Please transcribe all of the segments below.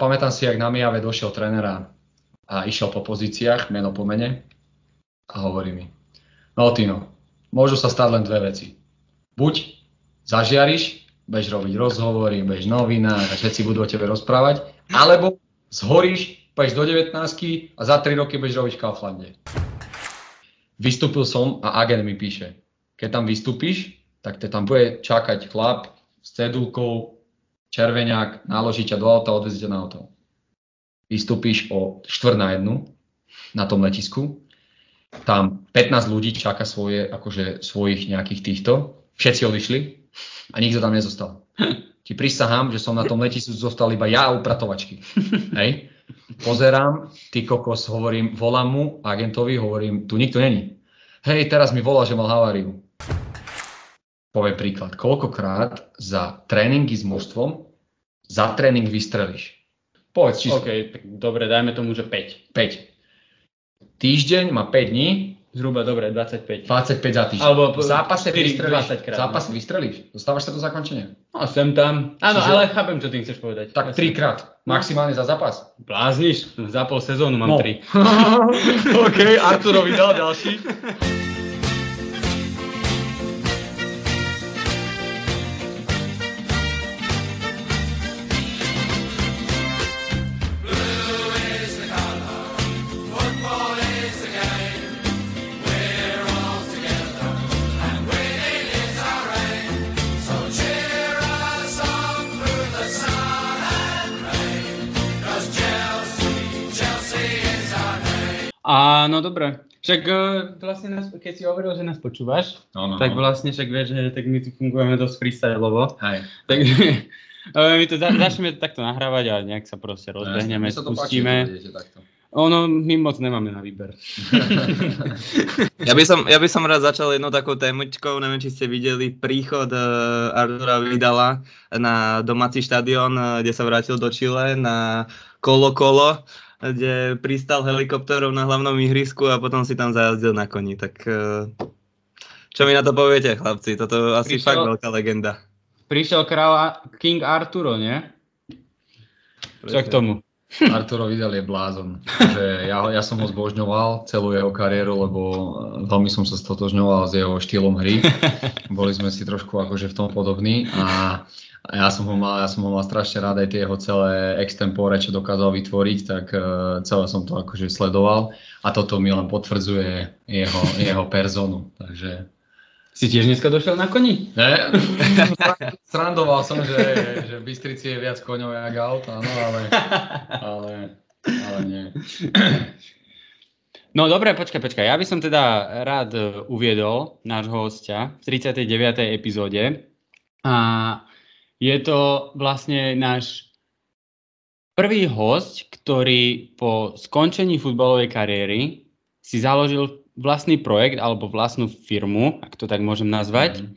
pamätám si, ak na Mijave došiel trénera a išiel po pozíciách, meno po mene, a hovorí mi, no Tino, môžu sa stať len dve veci. Buď zažiariš, budeš robiť rozhovory, budeš novinár a všetci budú o tebe rozprávať, alebo zhoríš, pôjdeš do 19 a za 3 roky budeš robiť v Kauflande. Vystúpil som a agent mi píše, keď tam vystúpiš, tak te tam bude čakať chlap s cedulkou, červeniak, naloží ťa do auta, odvezíte na auto. Vystúpiš o 4 na jednu na tom letisku, tam 15 ľudí čaká svoje, akože svojich nejakých týchto, všetci odišli a nikto tam nezostal. Ti prisahám, že som na tom letisku zostal iba ja a upratovačky. Hej. Pozerám, ty kokos, hovorím, volám mu, agentovi, hovorím, tu nikto není. Hej, teraz mi volá, že mal haváriu. Poviem príklad, koľkokrát za tréningy s mužstvom za tréning vystrelíš? Povedz číslo. OK, dobre, dajme tomu, že 5. 5 týždeň má 5 dní. Zhruba, dobre, 25. 25 za týždeň. Alebo v zápase 4, vystrelíš. 20 krát. V zápase vystrelíš. Dostávaš sa do zakončenia. No, sem tam. Áno, Čiže- ale chápem, čo tým chceš povedať. Tak 3 krát. Maximálne za zápas. Blázniš? Za pol sezónu mám No. 3. OK, Arturovi dal ďalší. Áno, dobre. Však eh, vlastne, nás, keď si hovoril, že nás počúvaš, No, no, tak no. vlastne však vieš, že tak my tu fungujeme dosť freestyleovo. Hej. Takže my to za, začneme takto nahrávať a nejak sa proste rozbehneme, sa to páči, spustíme. Ono, my moc nemáme na výber. Ja by, som, ja by som rád začal jednou takou témočkou, neviem, či ste videli príchod uh, Artura Vidala na domáci štadión, uh, kde sa vrátil do Chile na Kolo Kolo, kde pristal helikoptérov na hlavnom ihrisku a potom si tam zajazdil na koni. Tak uh, čo mi na to poviete, chlapci? Toto asi Prišiel- fakt veľká legenda. Prišiel král A- King Arturo, nie? Čo k tomu? Arturo Vidal je blázon. Že ja, ja som ho zbožňoval celú jeho kariéru, lebo eh, veľmi som sa stotožňoval s jeho štýlom hry. Boli sme si trošku akože v tom podobní a ja som ho mal, ja som ho mal strašne rád aj tie jeho celé extempore, čo dokázal vytvoriť, tak uh, celé som to akože sledoval a toto mi len potvrdzuje jeho, jeho personu. Takže Si tiež dneska došiel na koni? ne, srandoval som, že, že v Bystrici je viac koňov jak aut, áno, ale, ale, ale nie. No dobre, počkaj, počkaj. Ja by som teda rád e, uviedol nášho hostia v 39. epizóde. A je to vlastne náš prvý host, ktorý po skončení futbalovej kariéry si založil vlastný projekt alebo vlastnú firmu, ak to tak môžem nazvať. Mhm.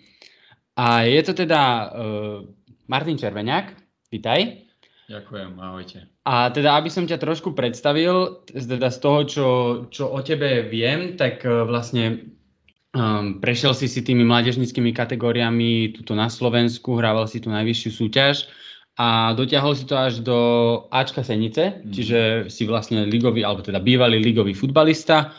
A je to teda uh, Martin Červeňák, vítaj. Ďakujem, ahojte. A teda, aby som ťa trošku predstavil, teda z toho, čo, čo o tebe viem, tak eh, vlastne um, prešiel si si tými mládežnickými kategóriami tuto na Slovensku, hrával si tu najvyššiu súťaž a dotiahol si to až do Ačka Senice, Mhm. čiže si vlastne ligový, alebo teda bývalý ligový futbalista.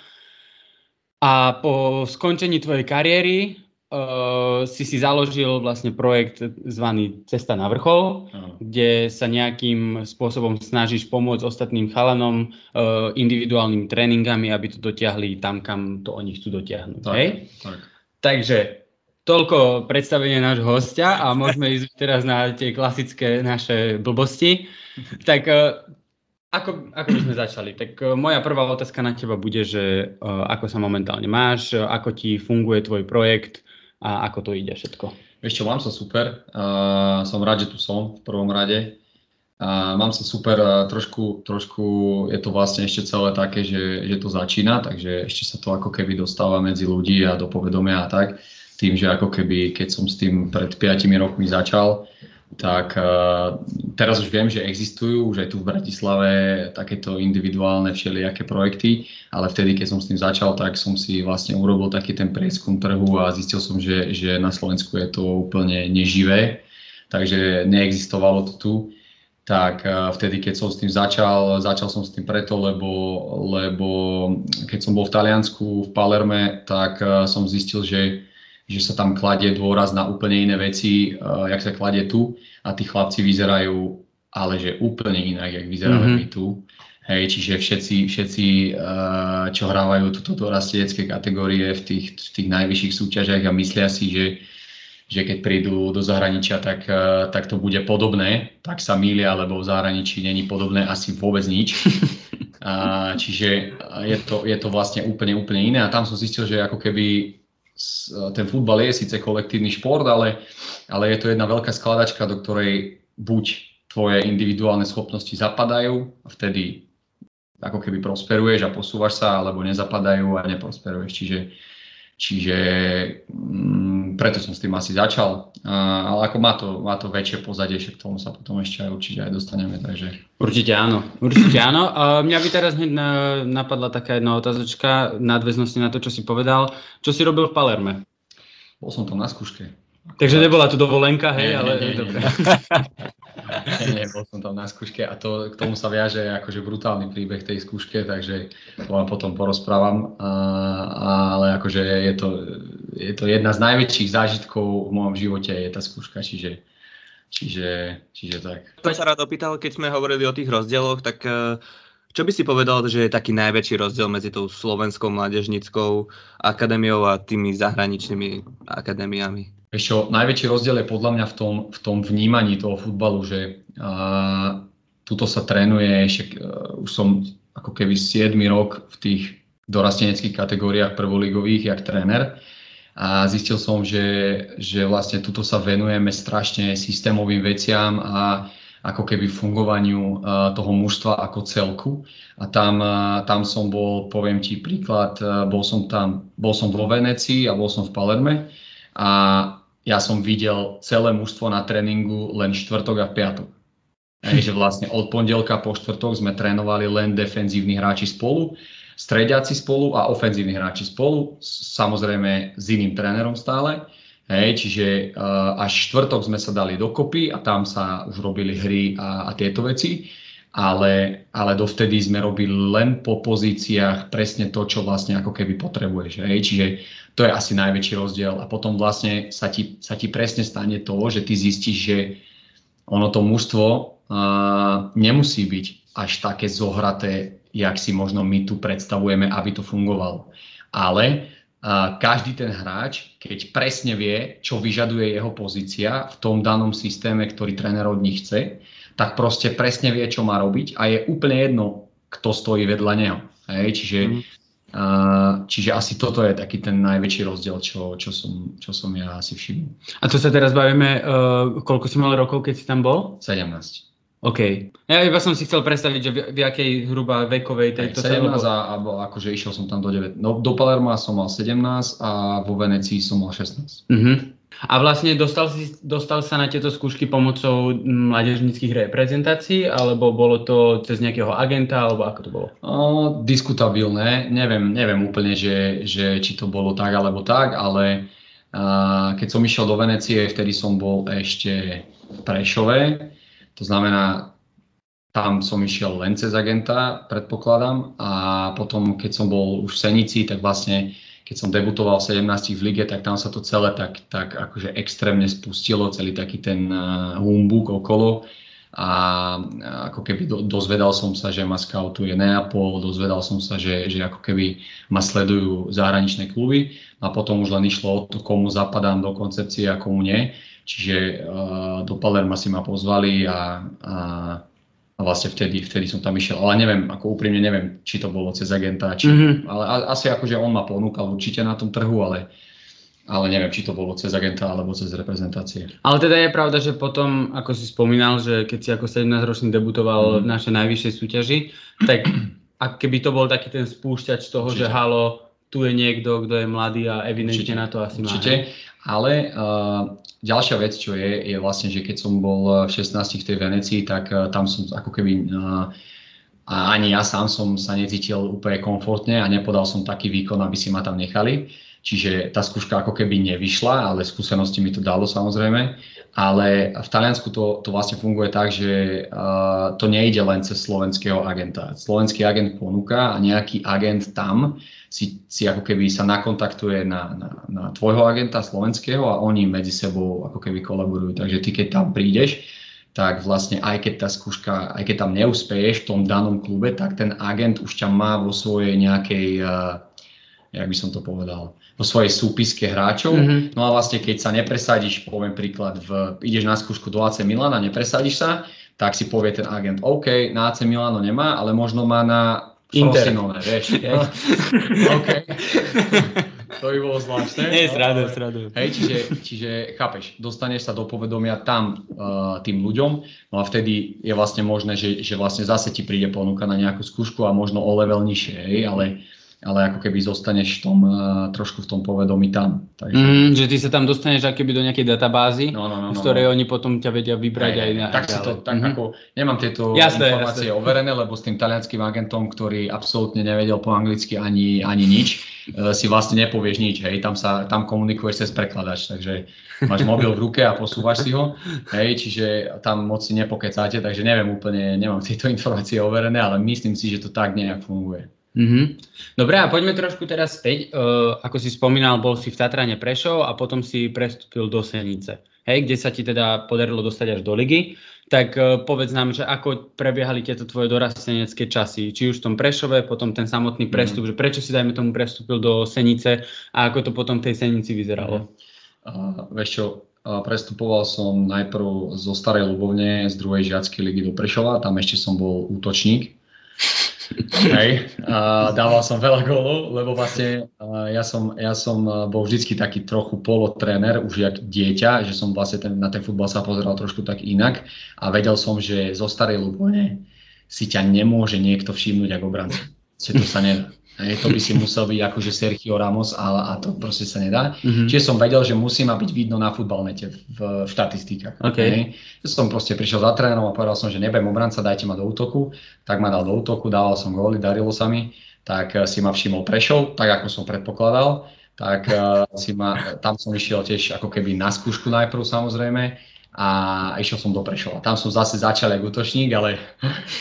A po skončení tvojej kariéry uh, si si založil vlastne projekt zvaný Cesta na vrchol, Áno. kde sa nejakým spôsobom snažíš pomôcť ostatným chalanom uh, individuálnymi tréningami, aby to dotiahli tam, kam to oni chcú dotiahnuť. Tak, Hej? tak. Takže toľko predstavenie nášho hostia a môžeme ísť teraz na tie klasické naše blbosti. Tak uh, ako, ako by sme začali? Tak uh, moja prvá otázka na teba bude, že uh, ako sa momentálne máš, uh, ako ti funguje tvoj projekt a ako to ide všetko. Čo, mám sa super. Uh, som rád, že tu som v prvom rade. Uh, mám sa super, uh, trošku, trošku je to vlastne ešte celé také, že, že to začína, takže ešte sa to ako keby dostáva medzi ľudí a do povedomia a tak. Tým, že ako keby, keď som s tým pred 5 rokmi začal, tak uh, teraz už viem, že existujú už aj tu v Bratislave takéto individuálne všelijaké projekty, ale vtedy, keď som s tým začal, tak som si vlastne urobil taký ten prieskum trhu a zistil som, že, že na Slovensku je to úplne neživé, takže neexistovalo to tu. tak vtedy, keď som s tým začal, začal som s tým preto, lebo, lebo keď som bol v Taliansku, v Palerme, tak som zistil, že, že sa tam kladie dôraz na úplne iné veci, jak sa kladie tu a tí chlapci vyzerajú ale že úplne inak, jak vyzeráme mm-hmm. my tu. Hej, čiže všetci, všetci čo hrávajú túto dorastenecké kategórie v tých, v tých najvyšších súťažiach a myslia si, že, že keď prídu do zahraničia, tak, uh, tak to bude podobné, tak sa mýlia, lebo v zahraničí není podobné asi vôbec nič. Uh, čiže je to, je to vlastne úplne, úplne iné a tam som zistil, že ako keby ten futbal je síce kolektívny šport, ale, ale je to jedna veľká skladačka, do ktorej buď tvoje individuálne schopnosti zapadajú a vtedy ako keby prosperuješ a posúvaš sa, alebo nezapadajú a neprosperuješ. Čiže Čiže mm, preto som s tým asi začal, ale ako má to, má to väčšie pozadie, však tomu sa potom ešte aj určite aj dostaneme, takže... Určite áno, určite áno. Mňa by teraz hneď napadla taká jedna otázočka nadväznosti na to, čo si povedal. Čo si robil v Palerme? Bol som tam na skúške. Takže nebola tu dovolenka, hej, nie, ale nie, nie, dobre. Nie. nie, bol som tam na skúške a to, k tomu sa viaže akože brutálny príbeh tej skúške, takže to vám potom porozprávam, a, ale akože je to, je to jedna z najväčších zážitkov v mojom živote, je tá skúška, čiže, čiže, čiže tak. To sa rád opýtal, keď sme hovorili o tých rozdieloch, tak uh čo by si povedal, že je taký najväčší rozdiel medzi tou slovenskou mládežnickou akadémiou a tými zahraničnými akadémiami? Ešte najväčší rozdiel je podľa mňa v tom, v tom vnímaní toho futbalu, že a, tuto sa trénuje, ešte, už som ako keby 7 rok v tých dorasteneckých kategóriách prvoligových, jak tréner. A zistil som, že, že vlastne tuto sa venujeme strašne systémovým veciam a ako keby fungovaniu toho mužstva ako celku. A tam, tam som bol, poviem ti príklad, bol som tam, bol som vo Venecii a bol som v Palerme a ja som videl celé mužstvo na tréningu len štvrtok a piatok. Hej, vlastne od pondelka po štvrtok sme trénovali len defenzívni hráči spolu, strediaci spolu a ofenzívni hráči spolu, samozrejme s iným trénerom stále. Hej, čiže uh, až štvrtok sme sa dali dokopy a tam sa už robili hry a, a tieto veci, ale, ale dovtedy sme robili len po pozíciách presne to, čo vlastne ako keby potrebuješ. Hej. Čiže to je asi najväčší rozdiel a potom vlastne sa ti, sa ti presne stane to, že ty zistíš, že ono to mužstvo uh, nemusí byť až také zohraté, jak si možno my tu predstavujeme, aby to fungovalo. Ale každý ten hráč, keď presne vie, čo vyžaduje jeho pozícia v tom danom systéme, ktorý tréner od nich chce, tak proste presne vie, čo má robiť a je úplne jedno, kto stojí vedľa neho. Hej, čiže, mm. Uh, čiže asi toto je taký ten najväčší rozdiel, čo, čo, som, čo som ja asi všimol. A to sa teraz bavíme, uh, koľko si mal rokov, keď si tam bol? 17. OK. Ja iba som si chcel predstaviť, že v, v akej hruba vekovej tejto 17 lebo... a, a, akože išiel som tam do 9. No, do Palerma som mal 17 a vo Venecii som mal 16. Uh-huh. A vlastne dostal, si, dostal sa na tieto skúšky pomocou mládežnických reprezentácií, alebo bolo to cez nejakého agenta, alebo ako to bolo? O, diskutabilné. Neviem, neviem úplne, že, že či to bolo tak alebo tak, ale a, keď som išiel do Venecie, vtedy som bol ešte v Prešove to znamená, tam som išiel len cez agenta, predpokladám, a potom, keď som bol už v Senici, tak vlastne, keď som debutoval v 17 v lige, tak tam sa to celé tak, tak akože extrémne spustilo, celý taký ten uh, humbuk okolo a ako keby do, dozvedal som sa, že ma scoutuje Neapol, dozvedal som sa, že, že ako keby ma sledujú zahraničné kluby a potom už len išlo o to, komu zapadám do koncepcie a komu nie. Čiže uh, do Palerma si ma pozvali a, a, a vlastne vtedy, vtedy som tam išiel. Ale neviem, ako úprimne neviem, či to bolo cez agenta, či, mm-hmm. ale a, asi akože on ma ponúkal určite na tom trhu, ale, ale neviem, či to bolo cez agenta alebo cez reprezentácie. Ale teda je pravda, že potom, ako si spomínal, že keď si ako 17-ročný debutoval mm. v našej najvyššej súťaži, tak a keby to bol taký ten spúšťač toho, určite. že halo, tu je niekto, kto je mladý a evidentne určite, na to asi má. Určite. Ale uh, ďalšia vec, čo je, je vlastne, že keď som bol v 16 v tej Venecii, tak uh, tam som ako keby uh, a ani ja sám som sa necítil úplne komfortne a nepodal som taký výkon, aby si ma tam nechali. čiže tá skúška ako keby nevyšla, ale skúsenosti mi to dalo samozrejme. Ale v Taliansku to, to vlastne funguje tak, že uh, to nejde len cez slovenského agenta. Slovenský agent ponúka a nejaký agent tam si, si ako keby sa nakontaktuje na, na, na tvojho agenta slovenského a oni medzi sebou ako keby kolaborujú. Takže ty keď tam prídeš, tak vlastne aj keď tá skúška, aj keď tam neúspeješ v tom danom klube, tak ten agent už ťa má vo svojej nejakej, uh, jak by som to povedal, vo svojej súpiske hráčov. Mm-hmm. No a vlastne keď sa nepresadíš, poviem príklad, v, ideš na skúšku do AC Milana, nepresadíš sa, tak si povie ten agent, OK, na AC Milano nemá, ale možno má na Frosinone, vieš. OK. To by bolo zvláštne. Nie, sradu, sradu. Hej, čiže, čiže chápeš, dostaneš sa do povedomia tam uh, tým ľuďom, no a vtedy je vlastne možné, že, že vlastne zase ti príde ponuka na nejakú skúšku a možno o level nižšie, hej, ale ale ako keby zostaneš v tom, uh, trošku v tom povedomí tam. Takže... Mm, že ty sa tam dostaneš ako keby do nejakej databázy, no, no, no, z no, ktorej no. oni potom ťa vedia vybrať aj, aj na... Tak, si to, tak mm-hmm. ako, nemám tieto jasné, informácie jasné. overené, lebo s tým talianským agentom, ktorý absolútne nevedel po anglicky ani, ani nič, uh, si vlastne nepovieš nič, hej, tam sa, tam komunikuješ cez prekladač, takže máš mobil v ruke a posúvaš si ho, hej, čiže tam moc si nepokecáte, takže neviem úplne, nemám tieto informácie overené, ale myslím si, že to tak nejak funguje. Mm-hmm. Dobre, a poďme trošku teraz späť. Uh, ako si spomínal, bol si v Tatrane Prešov a potom si prestúpil do Senice, hej, kde sa ti teda podarilo dostať až do ligy. Tak uh, povedz nám, že ako prebiehali tieto tvoje dorastenecké časy, či už v tom Prešove, potom ten samotný prestup, mm-hmm. že prečo si dajme tomu prestúpil do Senice a ako to potom v tej Senici vyzeralo? Uh, vieš čo, prestupoval som najprv zo Starej Ľubovne z druhej žiackej ligy do Prešova, tam ešte som bol útočník Hej, a dával som veľa gólov, lebo vlastne ja som, ja som bol vždycky taký trochu polotréner, už jak dieťa, že som vlastne ten, na ten futbal sa pozeral trošku tak inak a vedel som, že zo starej Lubone si ťa nemôže niekto všimnúť ako obranca. To sa nedá. Hej, to by si musel byť akože Sergio Ramos a, a to proste sa nedá. Mm-hmm. Čiže som vedel, že musí ma byť vidno na futbalnete v, v štatistikách. Okay. Hej. Som proste prišiel za trénerom a povedal som, že nebem obranca, dajte ma do útoku. Tak ma dal do útoku, dával som góly, darilo sa mi. Tak eh, si ma všimol Prešov, tak ako som predpokladal. Tak uh, si ma, tam som išiel tiež ako keby na skúšku najprv samozrejme a išiel som do Prešova. Tam som zase začal ako útočník, ale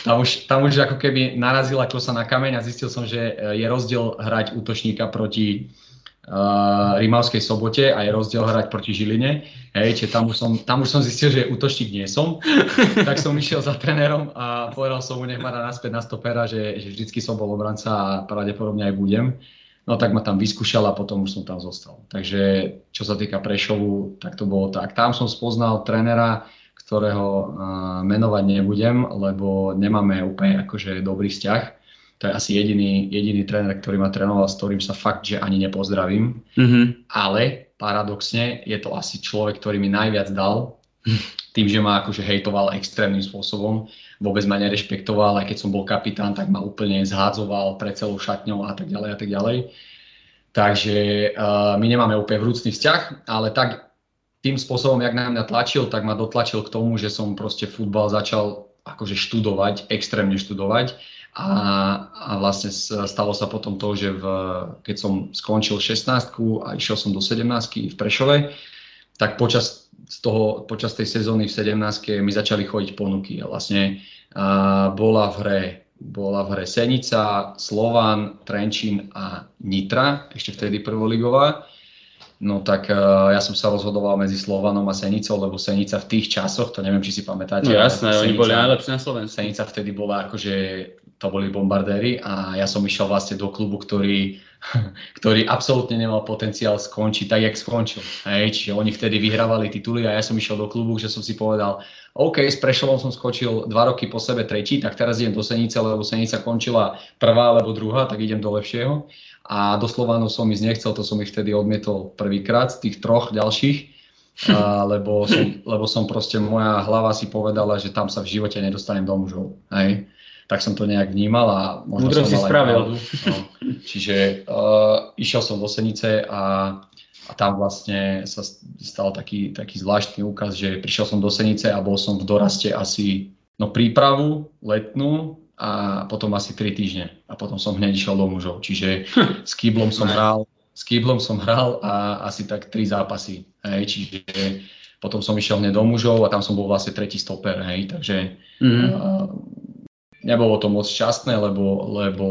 tam už, tam už ako keby narazila kosa na kameň a zistil som, že e, je rozdiel hrať útočníka proti uh, Rimavskej sobote a je rozdiel hrať proti Žiline. Hej, čiže tam už, som, tam už som zistil, že útočník nie som. tak som išiel za trénerom a povedal som mu, nech ma naspäť na stopera, že, že vždycky som bol obranca a pravdepodobne aj budem. No tak ma tam vyskúšal a potom už som tam zostal. Takže čo sa týka Prešovu, tak to bolo tak. Tam som spoznal trénera, ktorého uh, menovať nebudem, lebo nemáme úplne akože dobrý vzťah. To je asi jediný, jediný tréner, ktorý ma trénoval, s ktorým sa fakt, že ani nepozdravím. Mm-hmm. Ale paradoxne je to asi človek, ktorý mi najviac dal, tým, že ma akože hejtoval extrémnym spôsobom vôbec ma nerešpektoval, aj keď som bol kapitán, tak ma úplne zhádzoval pre celou šatňou a tak ďalej a tak ďalej. Takže uh, my nemáme úplne vrúcný vzťah, ale tak tým spôsobom, jak na mňa tlačil, tak ma dotlačil k tomu, že som proste futbal začal akože študovať, extrémne študovať a, a vlastne stalo sa potom to, že v, keď som skončil 16 a išiel som do 17 v Prešove, tak počas, z toho, počas tej sezóny v 17 mi začali chodiť ponuky a vlastne a bola v hre bola v hre Senica, Slovan, Trenčín a Nitra, ešte vtedy prvoligová. No tak uh, ja som sa rozhodoval medzi Slovanom a Senicou, lebo Senica v tých časoch, to neviem, či si pamätáte. No jasné, Senica, oni boli najlepší na Slovensku. Senica vtedy bola akože, to boli bombardéry a ja som išiel vlastne do klubu, ktorý, ktorý absolútne nemal potenciál skončiť tak, jak skončil. Hej, čiže oni vtedy vyhrávali tituly a ja som išiel do klubu, že som si povedal, OK, s Prešovom som skočil dva roky po sebe tretí, tak teraz idem do Senice, lebo Senica končila prvá alebo druhá, tak idem do lepšieho. A do Slovanov som ísť nechcel, to som ich vtedy odmietol prvýkrát z tých troch ďalších, a, lebo, som, lebo som proste, moja hlava si povedala, že tam sa v živote nedostanem do mužov. Hej? Tak som to nejak vnímal a možno Múdro som si mal spravil. No. Čiže uh, išiel som do Senice a a tam vlastne sa stal taký, taký zvláštny úkaz, že prišiel som do Senice a bol som v doraste asi no, prípravu letnú a potom asi 3 týždne. A potom som hneď išiel do mužov. Čiže s kýblom som hral s Kyblom som hral a asi tak tri zápasy. Hej, čiže potom som išiel hneď do mužov a tam som bol vlastne tretí stoper. Hej, takže mm-hmm. uh, nebolo to moc šťastné, lebo, lebo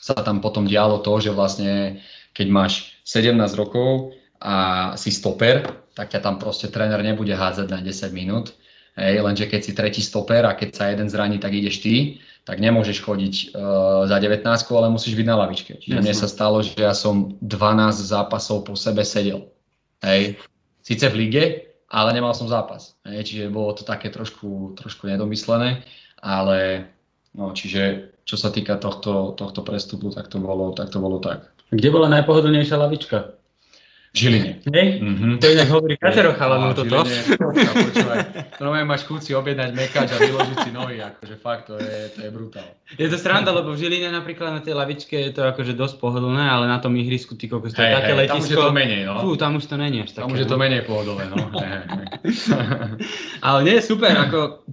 sa tam potom dialo to, že vlastne keď máš 17 rokov a si stoper, tak ťa tam proste tréner nebude hádzať na 10 minút. Hej, lenže keď si tretí stoper a keď sa jeden zraní, tak ideš ty, tak nemôžeš chodiť uh, za 19, ale musíš byť na lavičke. Čiže Jasne. mne sa stalo, že ja som 12 zápasov po sebe sedel. Hej. Sice v lige, ale nemal som zápas. Hej. Čiže bolo to také trošku, trošku nedomyslené, ale no, čiže čo sa týka tohto, tohto prestupu, tak to bolo tak. To bolo tak. Kde bola najpohodlnejšia lavička? V Žiline. Hej? Mm-hmm. To inak hovorí Katero chalanov no, toto. Normálne máš chuť si objednať mekáč a vyložiť si nohy, akože fakt, to je, to je brutál. Je to sranda, lebo v Žiline napríklad na tej lavičke je to akože dosť pohodlné, ale na tom ihrisku ty kokos, to je také hey, letisko. Tam už je to menej, no. Fú, tam už to není až také. Tam už je to no. menej pohodlné, no. ale nie, super, ako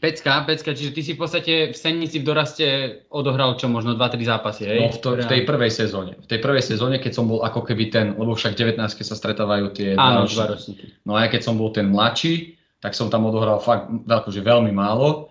Pecka, pecka, čiže ty si v podstate v Sennici v doraste odohral čo, možno 2-3 zápasy, hej? No v, to, v tej prvej sezóne. V tej prvej sezóne, keď som bol ako keby ten, lebo však 19 sa stretávajú tie Áno, dva ročníky. No a keď som bol ten mladší, tak som tam odohral fakt že veľmi málo.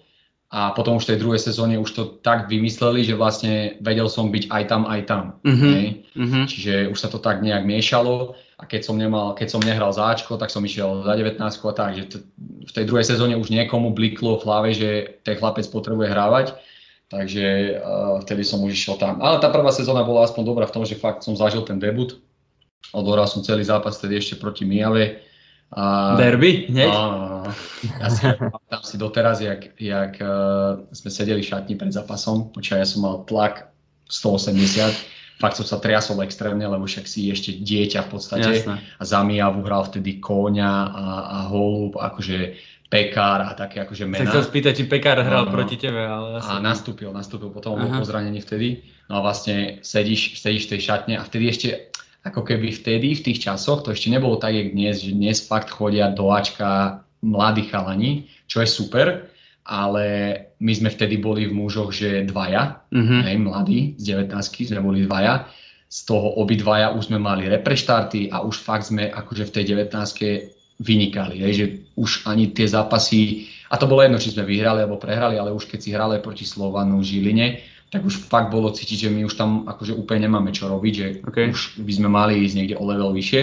A potom už v tej druhej sezóne už to tak vymysleli, že vlastne vedel som byť aj tam, aj tam. Mm-hmm. Hej? Mm-hmm. Čiže už sa to tak nejak miešalo a keď som, nemal, keď som nehral záčko, tak som išiel za 19 a tak, že t- v tej druhej sezóne už niekomu bliklo v hlave, že ten chlapec potrebuje hrávať, takže uh, vtedy som už išiel tam. Ale tá prvá sezóna bola aspoň dobrá v tom, že fakt som zažil ten debut, odohral som celý zápas vtedy ešte proti Mijave. A, Derby? Hneď? No. Ja si tam si doteraz, jak, jak uh, sme sedeli v šatni pred zápasom, počia, ja som mal tlak 180, fakt som sa triasol extrémne, lebo však si ešte dieťa v podstate Jasne. a za Mijavu hral vtedy Kóňa a, a Holub, akože Pekár a také akože mená. Tak sa spýtať, či Pekár hral no, proti tebe, ale asi... A nastúpil, nastúpil, potom bol po zranení vtedy. No a vlastne sedíš, sedíš v tej šatne a vtedy ešte, ako keby vtedy, v tých časoch, to ešte nebolo tak, jak dnes, že dnes fakt chodia do Ačka mladí chalani, čo je super, ale my sme vtedy boli v mužoch, že dvaja, mm-hmm. hej, mladí, z 19 sme boli dvaja, z toho obidvaja už sme mali repreštarty a už fakt sme akože v tej 19 vynikali, hej, že už ani tie zápasy, a to bolo jedno, či sme vyhrali alebo prehrali, ale už keď si hrali proti Slovanu Žiline, tak už fakt bolo cítiť, že my už tam akože úplne nemáme čo robiť, že okay. už by sme mali ísť niekde o level vyššie,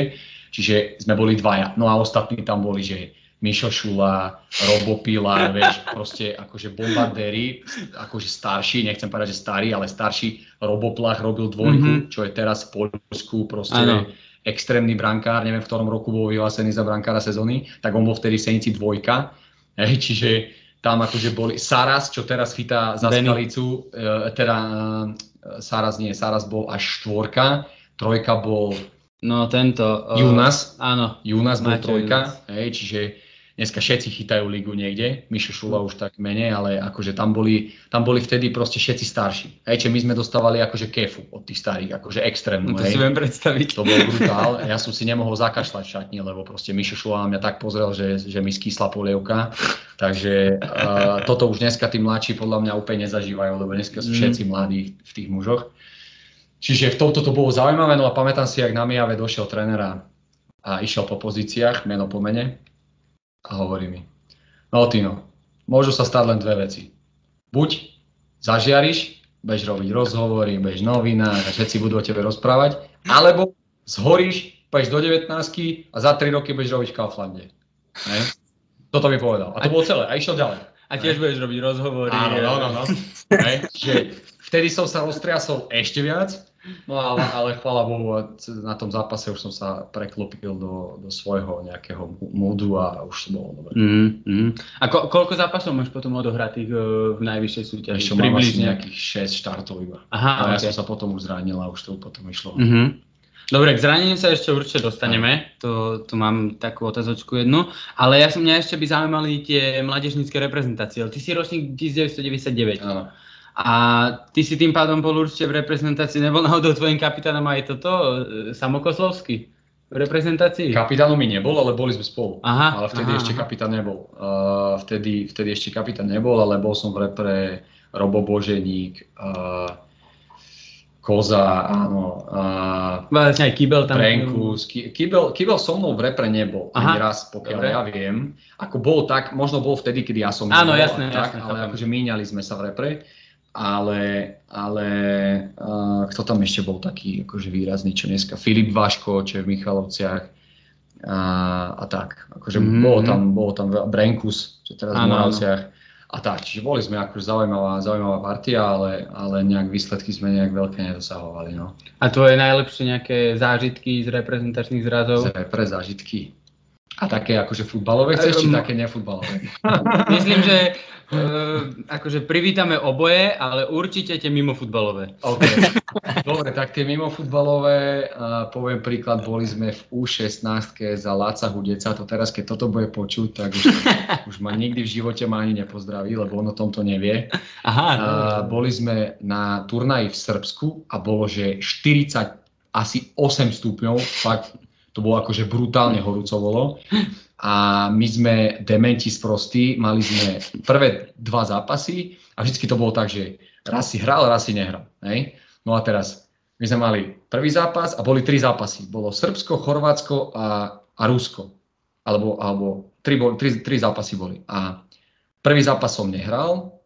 čiže sme boli dvaja. No a ostatní tam boli, že Mišo Šula, Robo Pila, vieš, proste akože bombardéri, akože starší, nechcem povedať, že starý, ale starší Robo Plach robil dvojku, mm-hmm. čo je teraz v Poľsku, proste ano. extrémny brankár, neviem v ktorom roku bol vyhlásený za brankára sezóny, tak on bol vtedy v Senici dvojka, hej, čiže tam akože boli Saras, čo teraz chytá za Benny. skalicu, e, teda e, Saras nie, Saras bol až štvorka, trojka bol No tento... Uh, Junas. Áno. Junas bol trojka, hej, čiže dneska všetci chytajú ligu niekde, Mišo Šula už tak menej, ale akože tam boli, tam boli vtedy proste všetci starší. Hej, čiže my sme dostávali akože kefu od tých starých, akože extrémnu. No to hej. si viem predstaviť. To bol brutál. Ja som si nemohol zakašľať v šatni, lebo proste Mišo Šula mňa tak pozrel, že, že mi skysla polievka. Takže uh, toto už dneska tí mladší podľa mňa úplne nezažívajú, lebo dneska sú mm. všetci mladí v tých mužoch. Čiže v tomto to bolo zaujímavé, no a pamätám si, ak na Mijave došiel trénera a išiel po pozíciách, meno po mene, a hovorí mi, no Tino, môžu sa stať len dve veci. Buď zažiariš, budeš robiť rozhovory, budeš novinách a všetci budú o tebe rozprávať, alebo zhoríš, pôjdeš do 19 a za 3 roky budeš robiť v Kauflande. Ne? Toto mi povedal. A to bolo celé. A išiel ďalej. A tiež ne? budeš robiť rozhovory. Áno, no, no, no. Vtedy som sa roztriasol ešte viac No ale, ale chvála Bohu, na tom zápase už som sa preklopil do, do svojho nejakého múdu a už to bolo dobre. Mm, mm. A ko, koľko zápasov máš potom odohratých uh, v najvyššej súťaži? Ešte mám asi nejakých 6 štartov iba. Aha, a okay. ja som sa potom už zranil a už to potom išlo. Mm-hmm. Dobre, k zraneniu sa ešte určite dostaneme, to, to mám takú otázočku jednu, ale ja som mňa ešte by zaujímali tie mládežnícke reprezentácie. Ty si ročník 1999. Áno. A ty si tým pádom bol určite v reprezentácii, nebol náhodou tvojim kapitánom aj toto, e, Samokoslovský? V reprezentácii? Kapitánom mi nebol, ale boli sme spolu. Aha, ale vtedy aha, ešte aha. kapitán nebol. Uh, vtedy, vtedy ešte kapitán nebol, ale bol som v repre Robo Boženík, uh, Koza, áno. Vlastne aj Kybel tam. Prenkus. Ki- Kybel, Kybel so mnou v repre nebol, Aha, ani raz, pokiaľ dobre. ja viem. Ako bol tak, možno bol vtedy, kedy ja som Áno, nebol, jasné, tak, jasné, ale chápem. akože míňali sme sa v repre. Ale, ale uh, kto tam ešte bol taký akože výrazný, čo dneska? Filip Vaško, čo je v Michalovciach a, a tak. Akože Mhm. bolo tam, bolo tam Brenkus, čo teraz v Áno, Moravciach. A tak, čiže boli sme akože zaujímavá, zaujímavá partia, ale, ale nejak výsledky sme nejak veľké nedosahovali. No. A tvoje najlepšie nejaké zážitky z reprezentačných zrazov? Pre, pre zážitky. A také akože futbalové chceš, či také nefutbalové? Myslím, že uh, akože privítame oboje, ale určite tie mimo futbalové. OK. Dobre, tak tie mimofutbalové, uh, poviem príklad, boli sme v U16 za Láca Hudeca, to teraz keď toto bude počuť, tak už, už ma nikdy v živote ma ani nepozdraví, lebo on o tomto nevie. Aha, Uh, boli sme na turnaji v Srbsku a bolo, že 40, asi 8 stupňov, fakt to bolo akože brutálne horúco bolo. A my sme dementi sprostí, mali sme prvé dva zápasy a vždycky to bolo tak, že raz si hral, raz si nehral. Hej? No a teraz, my sme mali prvý zápas a boli tri zápasy. Bolo Srbsko, Chorvátsko a, a Rusko. Alebo, alebo tri, tri, tri zápasy boli. A prvý zápas som nehral,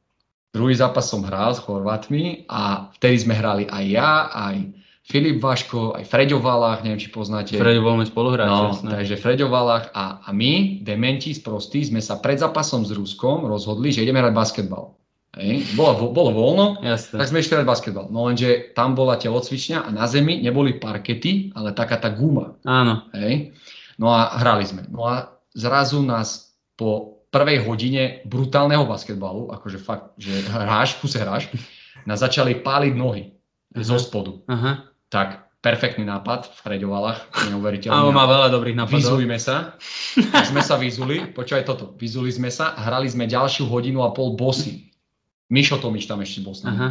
Druhý zápas som hral s Chorvátmi a vtedy sme hrali aj ja, aj Filip Vaško, aj Freďo Valach, neviem, či poznáte. Fredo bol spoluhráč, no, jasné. takže Freďo Valach a, a my, dementi z prostí, sme sa pred zápasom s Ruskom rozhodli, že ideme hrať basketbal. Hej. Bolo, bolo voľno, Jasné. tak sme išli hrať basketbal. No lenže tam bola telocvičňa a na zemi neboli parkety, ale taká tá guma. Áno. Hej. No a hrali sme. No a zrazu nás po prvej hodine brutálneho basketbalu, akože fakt, že hráš, kuse hráš, nás začali páliť nohy zo spodu. Aha. Tak perfektný nápad v Freďovalách, neuveriteľný. Áno, má veľa dobrých nápadov. Vyzujme sa. Tak sme sa vyzuli, počúvaj toto, vyzuli sme sa a hrali sme ďalšiu hodinu a pol bosy. Mišo Tomiš tam ešte bol s nami. Aha.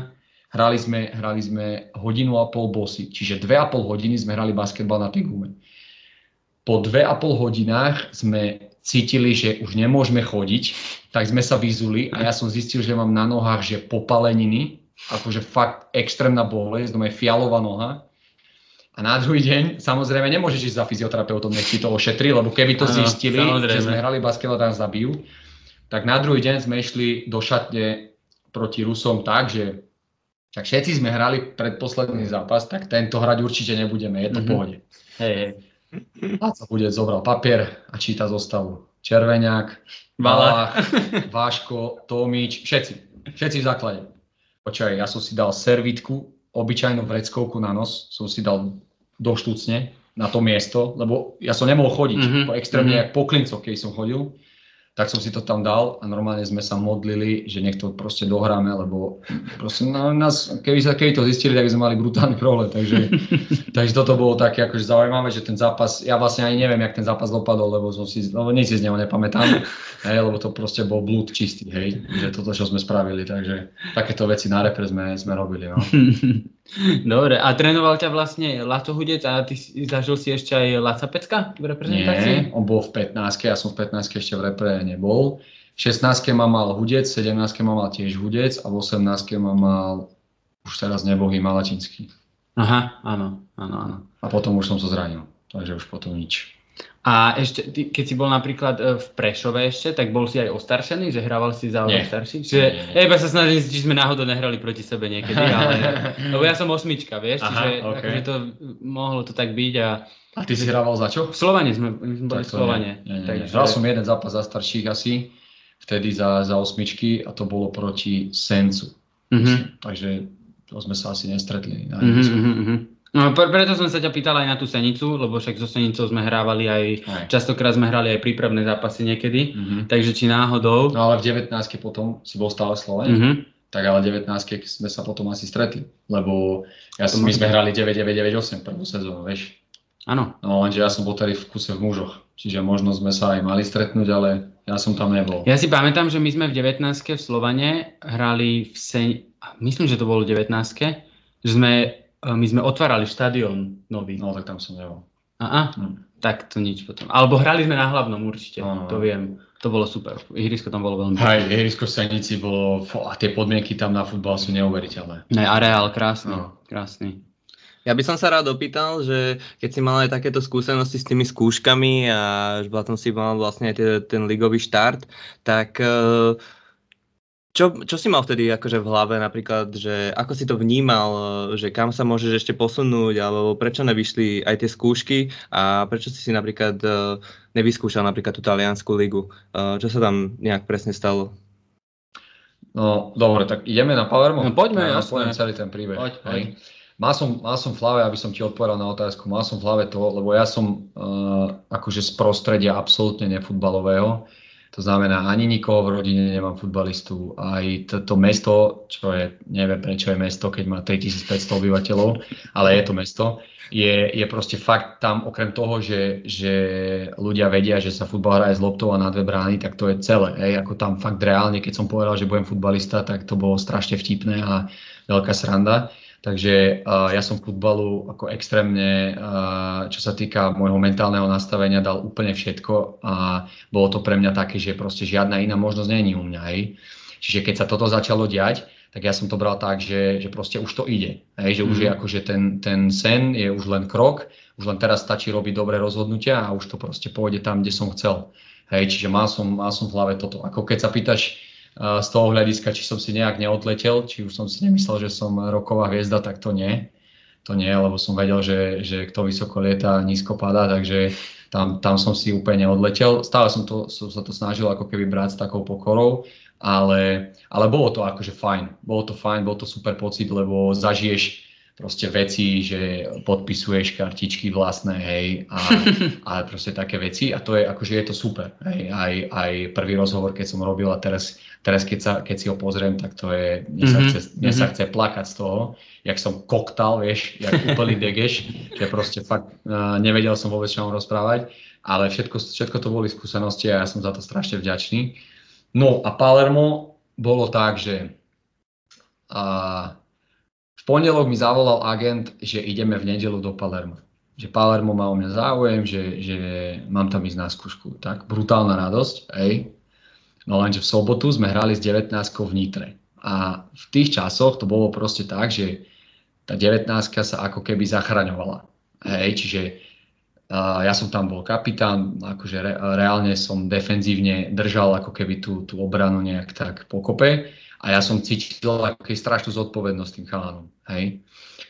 Hrali sme, hrali sme hodinu a pol bosy, čiže dve a pol hodiny sme hrali basketbal na tej gume. Po dve a pol hodinách sme cítili, že už nemôžeme chodiť, tak sme sa vyzuli a ja som zistil, že mám na nohách že popaleniny, akože fakt extrémna bolesť, doma je fialová noha. A na druhý deň, samozrejme, nemôžeš ísť za fyzioterapeutom, nech ti to ošetri, lebo keby to Áno, zistili, samozrejme. že sme hrali basketbal, tak nás zabijú. Tak na druhý deň sme išli do šatne proti Rusom tak, že tak všetci sme hrali predposledný zápas, tak tento hrať určite nebudeme, je to v Mhm. pohode. Hej, hej. Láco bude zobral papier a číta zostavu. Červeňák. Valach, Váško, Tomič, všetci. Všetci v základe. Počkaj, ja som si dal servitku, obyčajnú vreckovku na nos, som si dal do štúcne na to miesto, lebo ja som nemohol chodiť. Mhm, Po extrémne mhm. jak po klincoch, keď som chodil. Tak som si to tam dal a normálne sme sa modlili, že nech to proste dohráme, lebo proste no, nás, keby, sa, keby to zistili, tak by sme mali brutálny problém. Takže, takže toto bolo také akože zaujímavé, že ten zápas, ja vlastne ani neviem, jak ten zápas dopadol, lebo som si, lebo nič si z neho nepamätám, hej, lebo to proste bol blúd čistý, hej, že toto, čo sme spravili, takže takéto veci na repre sme, sme robili, no. Dobre, a trénoval ťa vlastne Laco Hudec a ty zažil si ešte aj Laca Pecka v reprezentácii? Nie, on bol v 15, ja som v 15 ešte v repre nebol. V 16 ma mal Hudec, v 17 ma mal tiež Hudec a v 18 ma mal už teraz nebohý Malačinský. Aha, áno, áno, áno. A potom už som sa zranil, takže už potom nič. A ešte, ty, keď si bol napríklad e, v Prešove ešte, tak bol si aj ostaršený, že hrával si za Nie. starší? Čiže, nie, nie. iba sa snažím, či sme náhodou nehrali proti sebe niekedy, ale, lebo ja som osmička, vieš, Aha, čiže ok. akože to, mohlo to tak byť a A ty si hrával za čo? v Slovane sme, my sme boli v Slovane. nie, nie, nie. takže- Hral som jeden zápas za starších asi, vtedy za, za osmičky a to bolo proti Sencu. Mhm. Takže to sme sa asi nestretli. Na Mhm, ihrisku. No, pre- preto som sa ťa pýtal aj na tú Senicu, lebo však so Senicou sme hrávali aj, Aj. častokrát sme hrali aj prípravné zápasy niekedy, Mhm. takže či náhodou. No ale v 19 potom si bol stále Sloven, Mhm. tak ale v 19 sme sa potom asi stretli, lebo ja som, my sme hrali 9-9-9-8 prvú sezónu, vieš. Áno. No lenže ja som bol tady v kuse v mužoch, čiže možno sme sa aj mali stretnúť, ale ja som tam nebol. Ja si pamätám, že my sme v 19 v Slovane hrali v Sen... Myslím, že to bolo v 19 že sme, my sme otvárali štadión nový. No tak tam som nebol. Aha. Hm. tak to nič potom. Alebo hrali sme na hlavnom určite, No, to viem. To bolo super. Ihrisko tam bolo veľmi Hej, ihrisko v Senici bolo, fú, a tie podmienky tam na futbal sú neuveriteľné. Ne, areál krásny, No. krásny. Ja by som sa rád opýtal, že keď si mal aj takéto skúsenosti s tými skúškami a že potom si mal vlastne aj ten ligový štart, tak eh, čo, čo si mal vtedy akože v hlave napríklad, že ako si to vnímal, že kam sa môžeš ešte posunúť, alebo prečo nevyšli aj tie skúšky a prečo si si napríklad eh, nevyskúšal napríklad tú taliansku ligu. Eh, Čo sa tam nejak presne stalo? No, dobre, tak ideme na Palermo? No, poďme, ja poviem celý ten príbeh. Poď, poď. Mal som, mal som v hlave, aby som ti odpovedal na otázku, mal som v hlave to, lebo ja som uh, akože z prostredia absolútne nefutbalového. To znamená, ani nikoho v rodine nemám futbalistu. Aj toto mesto, čo je, neviem prečo je mesto, keď má 3500 obyvateľov, ale je to mesto, je, je proste fakt tam, okrem toho, že, že ľudia vedia, že sa futbal hraje s loptou a na dve brány, tak to je celé. Hej. Ako tam fakt reálne, keď som povedal, že budem futbalista, tak to bolo strašne vtipné a veľká sranda. Takže uh, ja som futbalu ako extrémne, uh, čo sa týka môjho mentálneho nastavenia, dal úplne všetko a bolo to pre mňa také, že proste žiadna iná možnosť není u mňa. Hej. Čiže keď sa toto začalo diať, tak ja som to bral tak, že, že proste už to ide. Hej, že už je akože ten, ten sen je už len krok, už len teraz stačí robiť dobré rozhodnutia a už to proste pôjde tam, kde som chcel. Hej, čiže mal som, mal som v hlave toto. Ako keď sa pýtaš z toho hľadiska, či som si nejak neodletel, či už som si nemyslel, že som roková hviezda, tak to nie. To nie, lebo som vedel, že, že kto vysoko lieta, nízko padá, takže tam, tam som si úplne neodletel. Stále som, to, som sa to snažil ako keby brať s takou pokorou, ale, ale bolo to akože fajn. Bolo to fajn, bol to super pocit, lebo zažiješ proste veci, že podpisuješ kartičky vlastné, hej, a, a proste také veci. A to je, akože je to super, hej, aj, aj prvý rozhovor, keď som robil a teraz, teraz keď, sa, keď si ho pozriem, tak to je, mne sa, Mhm, chce, mne sa chce plakať z toho, jak som koktal, vieš, jak úplný degeš, že proste fakt uh, nevedel som vôbec, čo mám rozprávať, ale všetko, všetko to boli skúsenosti a ja som za to strašne vďačný. No a Palermo bolo tak, že uh, pondelok mi zavolal agent, že ideme v nedelu do Palerma. Že Palermo má o mňa záujem, že, že mám tam ísť na skúšku. Tak, brutálna radosť, hej. No lenže v sobotu sme hrali s 19 v Nitre. A v tých časoch to bolo proste tak, že tá 19 sa ako keby zachraňovala. Hej, čiže uh, ja som tam bol kapitán, akože re, reálne som defenzívne držal ako keby tú, tú obranu nejak tak pokope a ja som cítil ako keby strašnú zodpovednosť tým chalanom. Hej.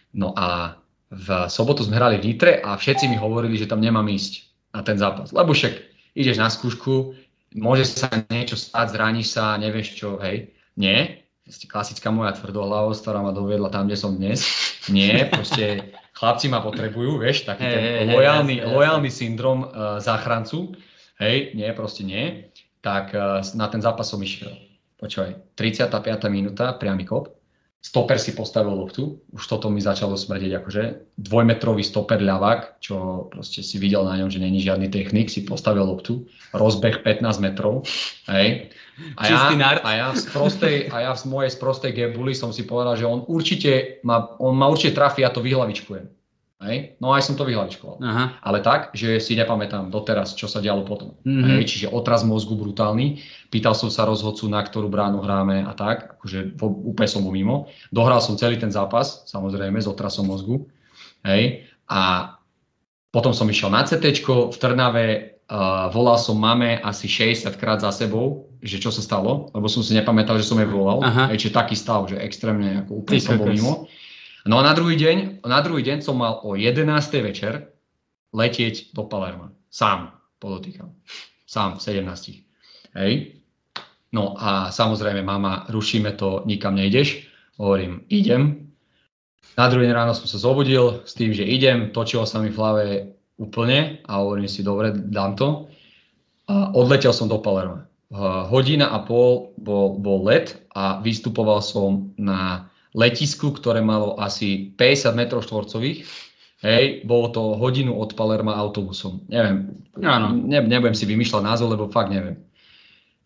No a v sobotu sme hrali v Nitre a všetci mi hovorili, že tam nemám ísť na ten zápas. Lebo však ideš na skúšku, môže sa niečo stať, zraníš sa, nevieš čo, hej. Nie, klasická moja tvrdohlavosť, ktorá ma doviedla tam, kde som dnes. Nie, proste chlapci ma potrebujú, vieš, taký ten lojálny, lojálny syndrom uh, záchrancu. Hej, nie, proste nie. Tak uh, na ten zápas som išiel. Počúvaj, 35. minúta, priamy kop. Stoper si postavil loptu, už toto mi začalo smrdeť, akože dvojmetrový stoper ľavák, čo proste si videl na ňom, že není žiadny technik, si postavil loptu, rozbeh 15 metrov, hej. A ja, a ja, z prostej, a ja z mojej sprostej gebuli som si povedal, že on určite ma, on ma určite trafí, ja to vyhlavičkujem. Hej? No aj som to vyhlavičkoval. Aha. Ale tak, že si nepamätám doteraz, čo sa dialo potom. Mhm. Hej, čiže otraz mozgu brutálny. Pýtal som sa rozhodcu, na ktorú bránu hráme a tak. Akože úplne som bol mimo. Dohral som celý ten zápas, samozrejme, s otrasom mozgu. Hej. A potom som išiel na CT v Trnave, uh, volal som mame asi 60 krát za sebou, že čo sa stalo, lebo som si nepamätal, že som jej volal. Aha. Hej, čiže taký stav, že extrémne ako úplne Ty som bol mimo. No a na druhý deň, na druhý deň som mal o 11. večer letieť do Palerma. Sám, podotýkam. Sám, v 17. Hej. No a samozrejme, mama, rušíme to, nikam nejdeš. Hovorím, idem. Na druhý ráno som sa zobudil s tým, že idem, točilo sa mi v hlave úplne a hovorím si, dobre, dám to. A odletel som do Palerma. Hodina a pol bol, bol let a vystupoval som na letisku, ktoré malo asi 50 metrov štvorcových. Hej, bolo to hodinu od Palerma autobusom. Neviem, Áno. ne, nebudem si vymýšľať názov, lebo fakt neviem.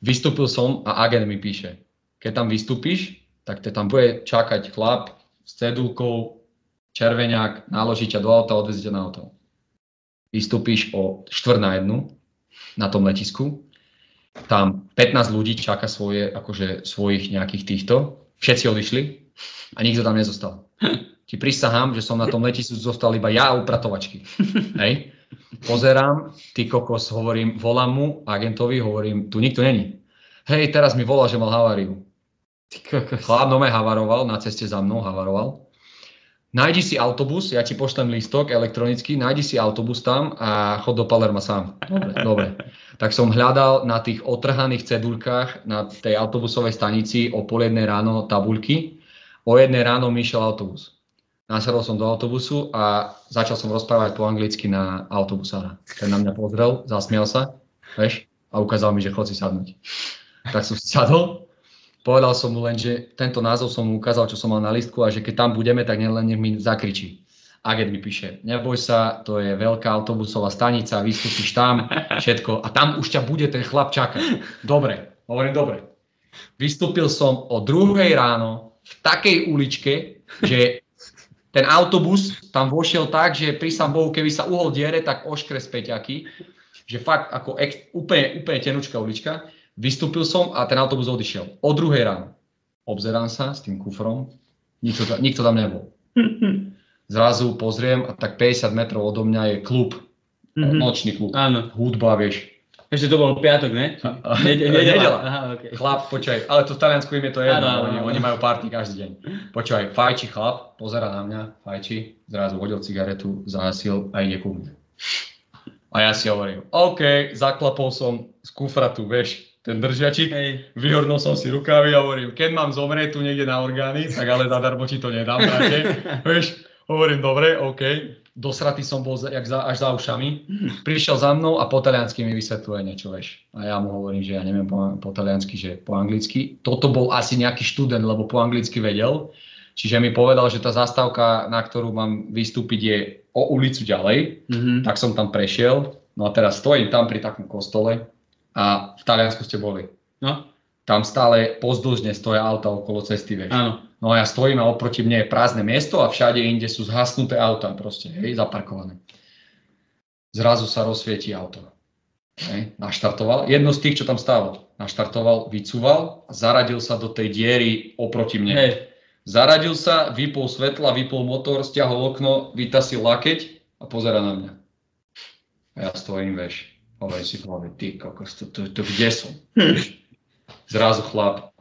Vystúpil som a agent mi píše, keď tam vystúpiš, tak te tam bude čakať chlap s cedulkou, červeňák, naloží ťa do auta, odvezí ťa na auto. vystúpiš o štvrt na jednu na tom letisku, tam 15 ľudí čaká svoje, akože svojich nejakých týchto, všetci odišli a nikto tam nezostal. Ti prisahám, že som na tom letisku zostal iba ja a upratovačky. Hej? Pozerám, ty kokos, hovorím, volám mu, agentovi, hovorím, tu nikto není. Hej, teraz mi volal, že mal haváriu. Chlap nome havaroval, na ceste za mnou havaroval. Nájdi si autobus, ja ti pošlem lístok elektronicky, nájdi si autobus tam a chod do Palerma sám. Dobre, dobre. Tak som hľadal na tých otrhaných cedulkách na tej autobusovej stanici o pol jednej ráno tabuľky. O jednej ráno mi išiel autobus. Nasadol som do autobusu a začal som rozprávať po anglicky na autobusára. Ten na mňa pozrel, zasmial sa, veš, a ukázal mi, že chod si sadnúť. Tak som si sadol Povedal som mu len, že tento názov som mu ukázal, čo som mal na listku a že keď tam budeme, tak len nech mi zakričí. Agent mi píše, neboj sa, to je veľká autobusová stanica, vystúpiš tam, všetko a tam už ťa bude ten chlap čakať. Dobre, hovorím dobre. Vystúpil som o druhej ráno v takej uličke, že ten autobus tam vošiel tak, že pri Bohu, keby sa uhol diere, tak oškre z peťaky, že fakt ako ex, úplne, úplne tenučká ulička. Vystúpil som a ten autobus odišiel. O druhej ráno. Obzerám sa s tým kufrom, nikto, nikto tam nebol. Zrazu pozriem a tak 50 metrov odo mňa je klub, mm-hmm. nočný klub, Áno. hudba, vieš. Ešte to bol piatok, ne? Nedela. Aha, okay. Chlap, počkaj, ale to v Taliansku im je to jedno, ano, oni, oni majú party každý deň. Počkaj, fajči chlap, pozera na mňa, fajči, zrazu hodil cigaretu, zahasil a ide ku mne. A ja si hovorím, OK, zaklapol som z kufra tu, vieš, ten držiačik, Hej. vyhornul som si rukavy a hovorím, keď mám zomrieť tu niekde na orgány, tak ale zadarmo ti to nedám. Vieš, hovorím, dobre, OK. Dosratý som bol jak za, až za ušami. Prišiel za mnou a po taliansky mi vysvetľuje niečo, vieš. A ja mu hovorím, že ja neviem po, po taliansky, že po anglicky. Toto bol asi nejaký študent, lebo po anglicky vedel. Čiže mi povedal, že tá zastávka, na ktorú mám vystúpiť, je o ulicu ďalej. Mm-hmm. Tak som tam prešiel. No a teraz stojím tam pri takom kostole a v Taliansku ste boli. No. Tam stále pozdĺžne stoja auta okolo cesty, vieš. Áno. No a ja stojím a oproti mne je prázdne miesto a všade inde sú zhasnuté auta proste, hej, zaparkované. Zrazu sa rozsvieti auto. Hej, naštartoval. Jedno z tých, čo tam stával. Naštartoval, vycúval a zaradil sa do tej diery oproti mne. Hej. Zaradil sa, vypol svetla, vypol motor, stiahol okno, vytasil lakeť a pozera na mňa. A ja stojím, vieš Hovorí si v ty kokos, to, to, to kde som? Zrazu chlap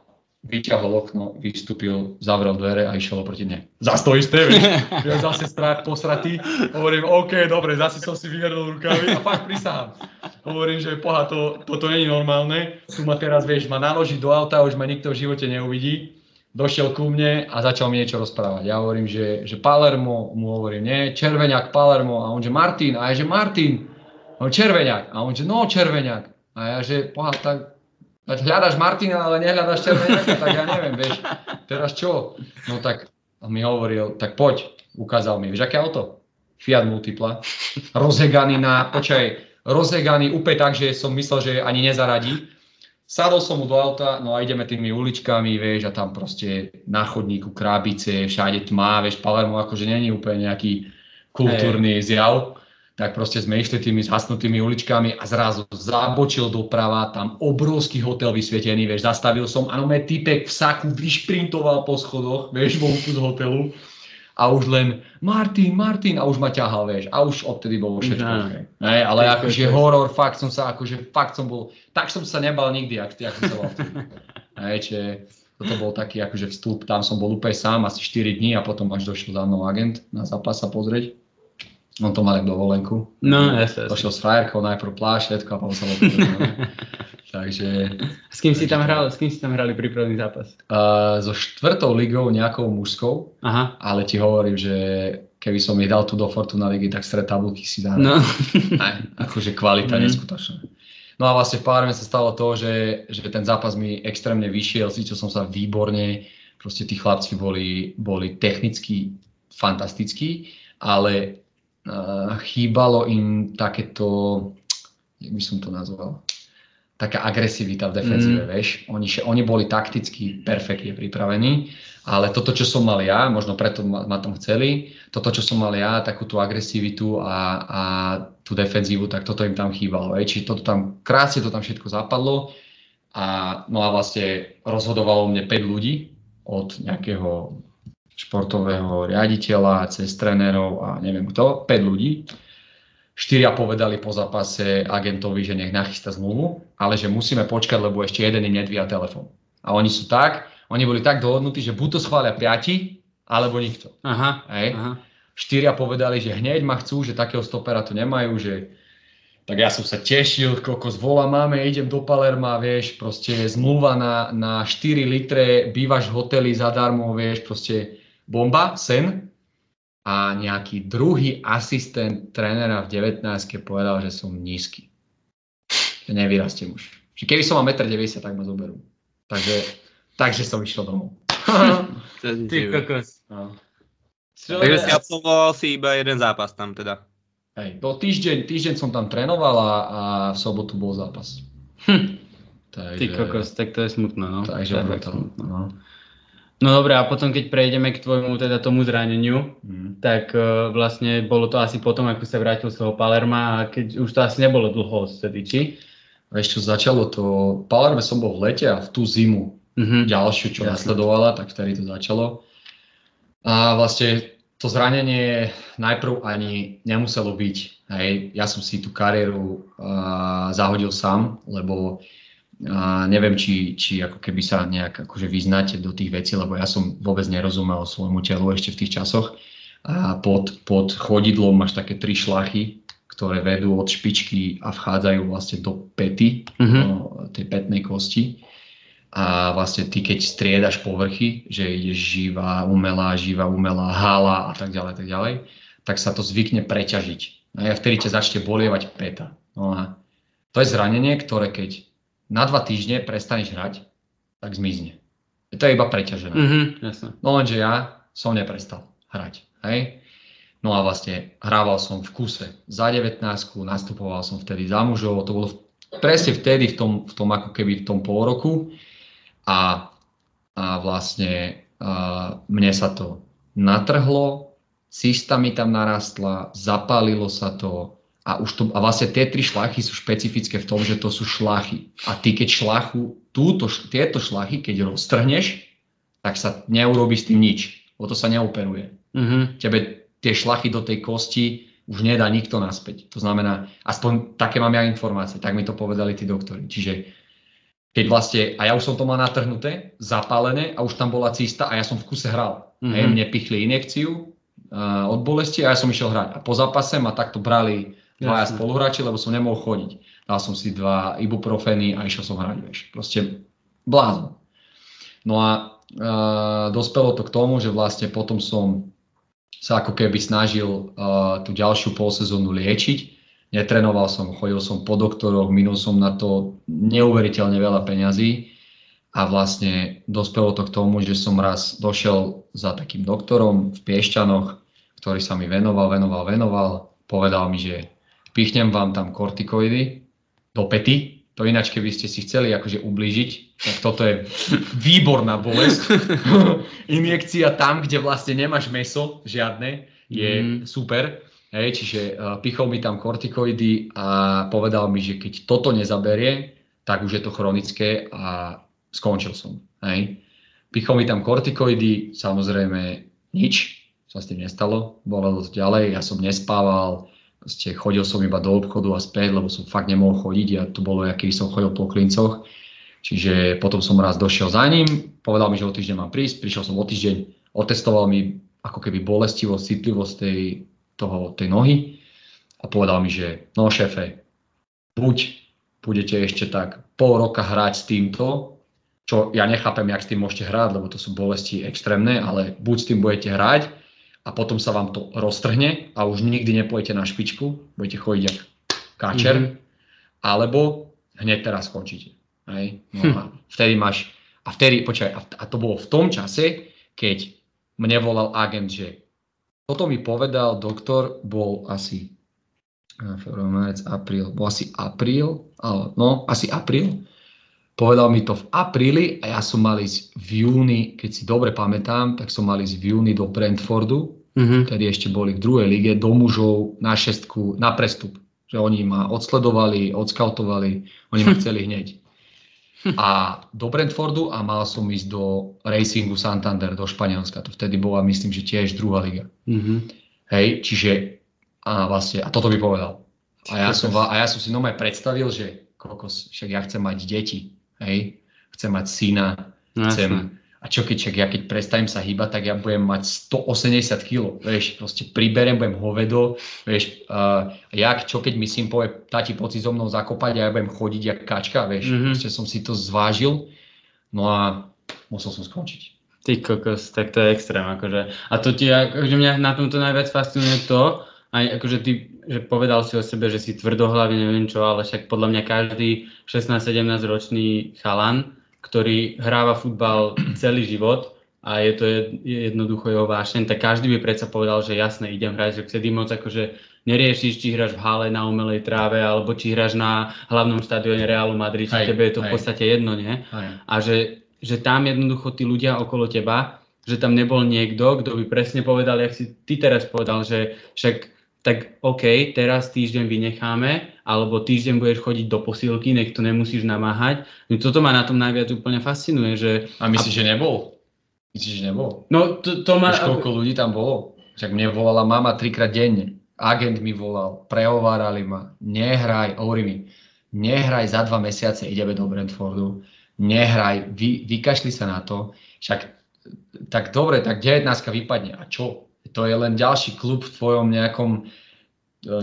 vyťahol okno, vystúpil, zavrel dvere a išiel oproti mne. Zas to isté, vieš? Ja zase strach posratý. Hovorím, OK, dobre, zase som si vyhrnul rukavy a fakt prisahám. Hovorím, že poha, to, toto je normálne. Tu ma teraz, vieš, ma naloží do auta, už ma nikto v živote neuvidí. Došiel ku mne a začal mi niečo rozprávať. Ja hovorím, že, že Palermo, mu hovorím, nie, Červeňák Palermo. A on, že Martin, a ja, že Martin, on červeňák. A on že no červeňák. A ja že pohľad, tak, tak hľadaš Martina, ale nehľadaš červeňáka, tak ja neviem, vieš, teraz čo? No tak mi hovoril, tak poď, ukázal mi, vieš, aké auto? Fiat Multipla, rozheganý na, počaj, rozheganý úplne tak, že som myslel, že ani nezaradí. Sadol som mu do auta, no a ideme tými uličkami, vieš, a tam proste na chodníku krábice, všade tmá, vieš, Palermo akože není úplne nejaký kultúrny hey. zjav tak proste sme išli tými zhasnutými uličkami a zrazu zabočil doprava, tam obrovský hotel vysvietený, vieš, zastavil som, áno, me typek v saku vyšprintoval po schodoch, vieš, vonku z hotelu a už len Martin, Martin a už ma ťahal, vieš, a už odtedy bolo všetko okay. Ne, ale akože horor, fakt som sa, akože fakt som bol, tak som sa nebal nikdy, ak, ak som sa bol vtedy. Ne, čiže toto bol taký akože vstup, tam som bol úplne sám, asi 4 dní a potom až došiel za mnou agent na zápas sa pozrieť. On to mal jak dovolenku. No, jasne. Došiel s frajerkou, najprv pláž, všetko a potom sa bol Takže... S kým si tam hral, s kým si tam hrali prípravný zápas? Uh, so štvrtou ligou nejakou mužskou, Aha. ale ti hovorím, že keby som ich dal tu do Fortuna ligy, tak stred tabulky si dám. No. Aj, akože kvalita mm. neskutočná. No a vlastne v Palerme sa stalo to, že, že ten zápas mi extrémne vyšiel, cítil som sa výborne, proste tí chlapci boli, boli technicky fantastickí, ale chýbalo im takéto, jak by som to nazval, taká agresivita v defenzíve, mm. vieš. Oni, oni boli takticky perfektne pripravení, ale toto, čo som mal ja, možno preto ma, ma tam chceli, toto, čo som mal ja, takú tú agresivitu a, a tú defenzívu, tak toto im tam chýbalo. Vieš. Čiže toto tam, krásne to tam všetko zapadlo a, no a vlastne rozhodovalo mne 5 ľudí od nejakého športového riaditeľa, cez trénerov a neviem kto, 5 ľudí Štyria povedali po zápase agentovi, že nech nachystá zmluvu, ale že musíme počkať, lebo ešte jeden im nedvíja telefón. A oni sú tak, oni boli tak dohodnutí, že buď to schvália piati, alebo nikto. Aha, Hej. aha. Štyria povedali, že hneď ma chcú, že takého stopera tu nemajú, že tak ja som sa tešil, koľko zvola máme, idem do Palerma, vieš, proste zmluva na, na 4 litre, bývaš v hoteli zadarmo, vieš, proste bomba, sen a nejaký druhý asistent trénera v 19 povedal, že som nízky. Že nevyrastiem už. Že keby som mal 1,90 m, tak ma zoberú. Takže, takže som išiel domov. Ty kokos. No. Takže si absolvoval si iba jeden zápas tam teda. Hej, to týždeň, týždeň som tam trénoval a, a v sobotu bol zápas. Hm. Takže, Ty kokos, tak to je smutné, no. Takže to, to, no. No dobré, a potom keď prejdeme k tvojmu teda tomu zraneniu, mm. tak uh, vlastne bolo to asi potom, ako sa vrátil z toho Palerma a keď už to asi nebolo dlho odtedy, či? Vieš čo, začalo to, Palerme som bol v lete a v tú zimu mm-hmm. ďalšiu, čo Jasne. nasledovala, tak vtedy to začalo. A vlastne to zranenie najprv ani nemuselo byť. Hej. Ja som si tú kariéru uh, zahodil sám, lebo a neviem, či, či ako keby sa nejak akože vyznáte do tých vecí, lebo ja som vôbec nerozumel svojmu telu ešte v tých časoch. A pod, pod chodidlom máš také tri šlachy, ktoré vedú od špičky a vchádzajú vlastne do pety, mm-hmm. do tej petnej kosti. A vlastne ty, keď striedaš povrchy, že ideš živá, umelá, živá, umelá, hala a tak ďalej, tak ďalej, tak sa to zvykne preťažiť. A vtedy ťa začne bolievať peta. No a to je zranenie, ktoré keď na dva týždne prestaneš hrať, tak zmizne. To je iba preťažené. Mm-hmm, jasne. No lenže ja som neprestal hrať. Hej? No a vlastne hrával som v kuse za 19, nastupoval som vtedy za mužov, to bolo presne vtedy v tom, v tom ako keby v tom pol roku a, a vlastne a mne sa to natrhlo, cysta mi tam narastla, zapálilo sa to, a, už to, a vlastne tie tri šlachy sú špecifické v tom, že to sú šlachy. A ty keď šlachu, túto, tieto šlachy, keď roztrhneš, tak sa neurobi s tým nič, lebo to sa neoperuje. Mm-hmm. Tebe tie šlachy do tej kosti už nedá nikto naspäť. To znamená, aspoň také mám ja informácie, tak mi to povedali tí doktori. Čiže keď vlastne, a ja už som to mal natrhnuté, zapálené a už tam bola cista a ja som v kuse hral. Mm-hmm. Hej, mne pichli injekciu uh, od bolesti a ja som išiel hrať. A po zápase ma takto brali dvaja spoluhráči, lebo som nemohol chodiť. Dal som si dva ibuprofeny a išiel som hrať, vieš. Proste blázon. No a e, dospelo to k tomu, že vlastne potom som sa ako keby snažil e, tú ďalšiu polsezónu liečiť. Netrenoval som, chodil som po doktoroch, minul som na to neuveriteľne veľa peňazí a vlastne dospelo to k tomu, že som raz došiel za takým doktorom v Piešťanoch, ktorý sa mi venoval, venoval, venoval. Povedal mi, že pichnem vám tam kortikoidy do pety, to ináč, keby ste si chceli akože ublížiť, tak toto je výborná bolesť. Injekcia tam, kde vlastne nemáš meso žiadne, je mm. super. Hej, čiže uh, pichol mi tam kortikoidy a povedal mi, že keď toto nezaberie, tak už je to chronické a skončil som. Hej. Pichol mi tam kortikoidy, samozrejme nič sa s tým nestalo, bolo to ďalej, ja som nespával, Proste chodil som iba do obchodu a späť, lebo som fakt nemohol chodiť a to bolo, aký som chodil po klincoch. Čiže potom som raz došiel za ním, povedal mi, že o týždeň mám prísť, prišiel som o týždeň, otestoval mi ako keby bolestivosť, citlivosť tej, toho, tej nohy a povedal mi, že no šéfe, buď budete ešte tak pol roka hrať s týmto, čo ja nechápem, jak s tým môžete hrať, lebo to sú bolesti extrémne, ale buď s tým budete hrať, a potom sa vám to roztrhne a už nikdy nepojete na špičku, budete chodiť ako káčer, mm-hmm. alebo hneď teraz skončíte. Hej? No hm. a vtedy máš, a vtedy, počkaj, a, a to bolo v tom čase, keď mne volal agent, že toto mi povedal doktor, bol asi február, marec, apríl, bol asi apríl, ale, no asi apríl. Povedal mi to v apríli a ja som mal ísť v júni, keď si dobre pamätám, tak som mal ísť v júni do Brentfordu, mm-hmm. ktorí ešte boli v druhej lige, do mužov na šestku, na prestup. Že oni ma odsledovali, odskautovali, oni ma chceli hneď. A do Brentfordu a mal som ísť do Racingu Santander, do Španielska. To vtedy bola, myslím, že tiež druhá liga. Mm-hmm. Hej, čiže a vlastne, a toto by povedal. A ja, som, a ja som si nomaj predstavil, že kokos, však ja chcem mať deti hej, chcem mať syna, no, chcem, jasne. a čo keď, čak, ja keď prestanem sa hýbať, tak ja budem mať 180 kg, vieš, proste priberem, budem hovedo, vieš, uh, jak, čo keď mi syn povie, tati poci so mnou zakopať a ja budem chodiť jak kačka, vieš, mm-hmm. proste som si to zvážil, no a musel som skončiť. Ty kokos, tak to je extrém, akože. A to ti, akože mňa na tomto najviac fascinuje to, aj akože ty, že povedal si o sebe, že si tvrdohlavý, neviem čo, ale však podľa mňa každý 16-17 ročný chalan, ktorý hráva futbal celý život a je to jednoducho jeho vášeň, tak každý by predsa povedal, že jasne, idem hrať, že vtedy moc akože neriešiš, či hráš v hale na umelej tráve, alebo či hráš na hlavnom štadióne Realu Madrid, či tebe je to v podstate jedno, nie? A že, že tam jednoducho tí ľudia okolo teba, že tam nebol niekto, kto by presne povedal, jak si ty teraz povedal, že však tak OK, teraz týždeň vynecháme, alebo týždeň budeš chodiť do posilky, nech to nemusíš namáhať. No toto ma na tom najviac úplne fascinuje, že... A myslíš, a... že nebol? Myslíš, že nebol? No to, to ma... Víš, koľko ľudí tam bolo? Však mne volala mama trikrát denne. Agent mi volal, prehovárali ma, nehraj, hovorí mi, nehraj za dva mesiace, ideme do Brentfordu, nehraj, vy, vykašli sa na to, však tak dobre, tak 19 vypadne. A čo? To je len ďalší klub v tvojom nejakom e,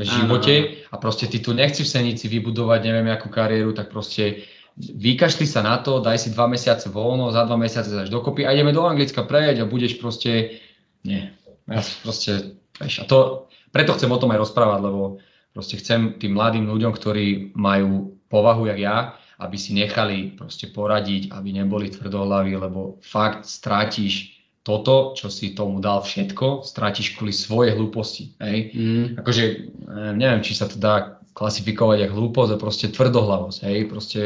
živote a proste ty tu nechceš v Senici vybudovať neviem akú kariéru, tak proste vykašli sa na to, daj si dva mesiace voľno, za dva mesiace zaš dokopy a ideme do Anglicka prejeť a budeš proste, nie, ja proste, vieš, a to, preto chcem o tom aj rozprávať, lebo proste chcem tým mladým ľuďom, ktorí majú povahu jak ja, aby si nechali proste poradiť, aby neboli tvrdohlaví, lebo fakt strátiš toto, čo si tomu dal všetko, strátiš kvôli svoje hlúposti. Hej? Mm. Akože eh, neviem, či sa to dá klasifikovať ako hlúposť a proste tvrdohlavosť. Hej? Proste,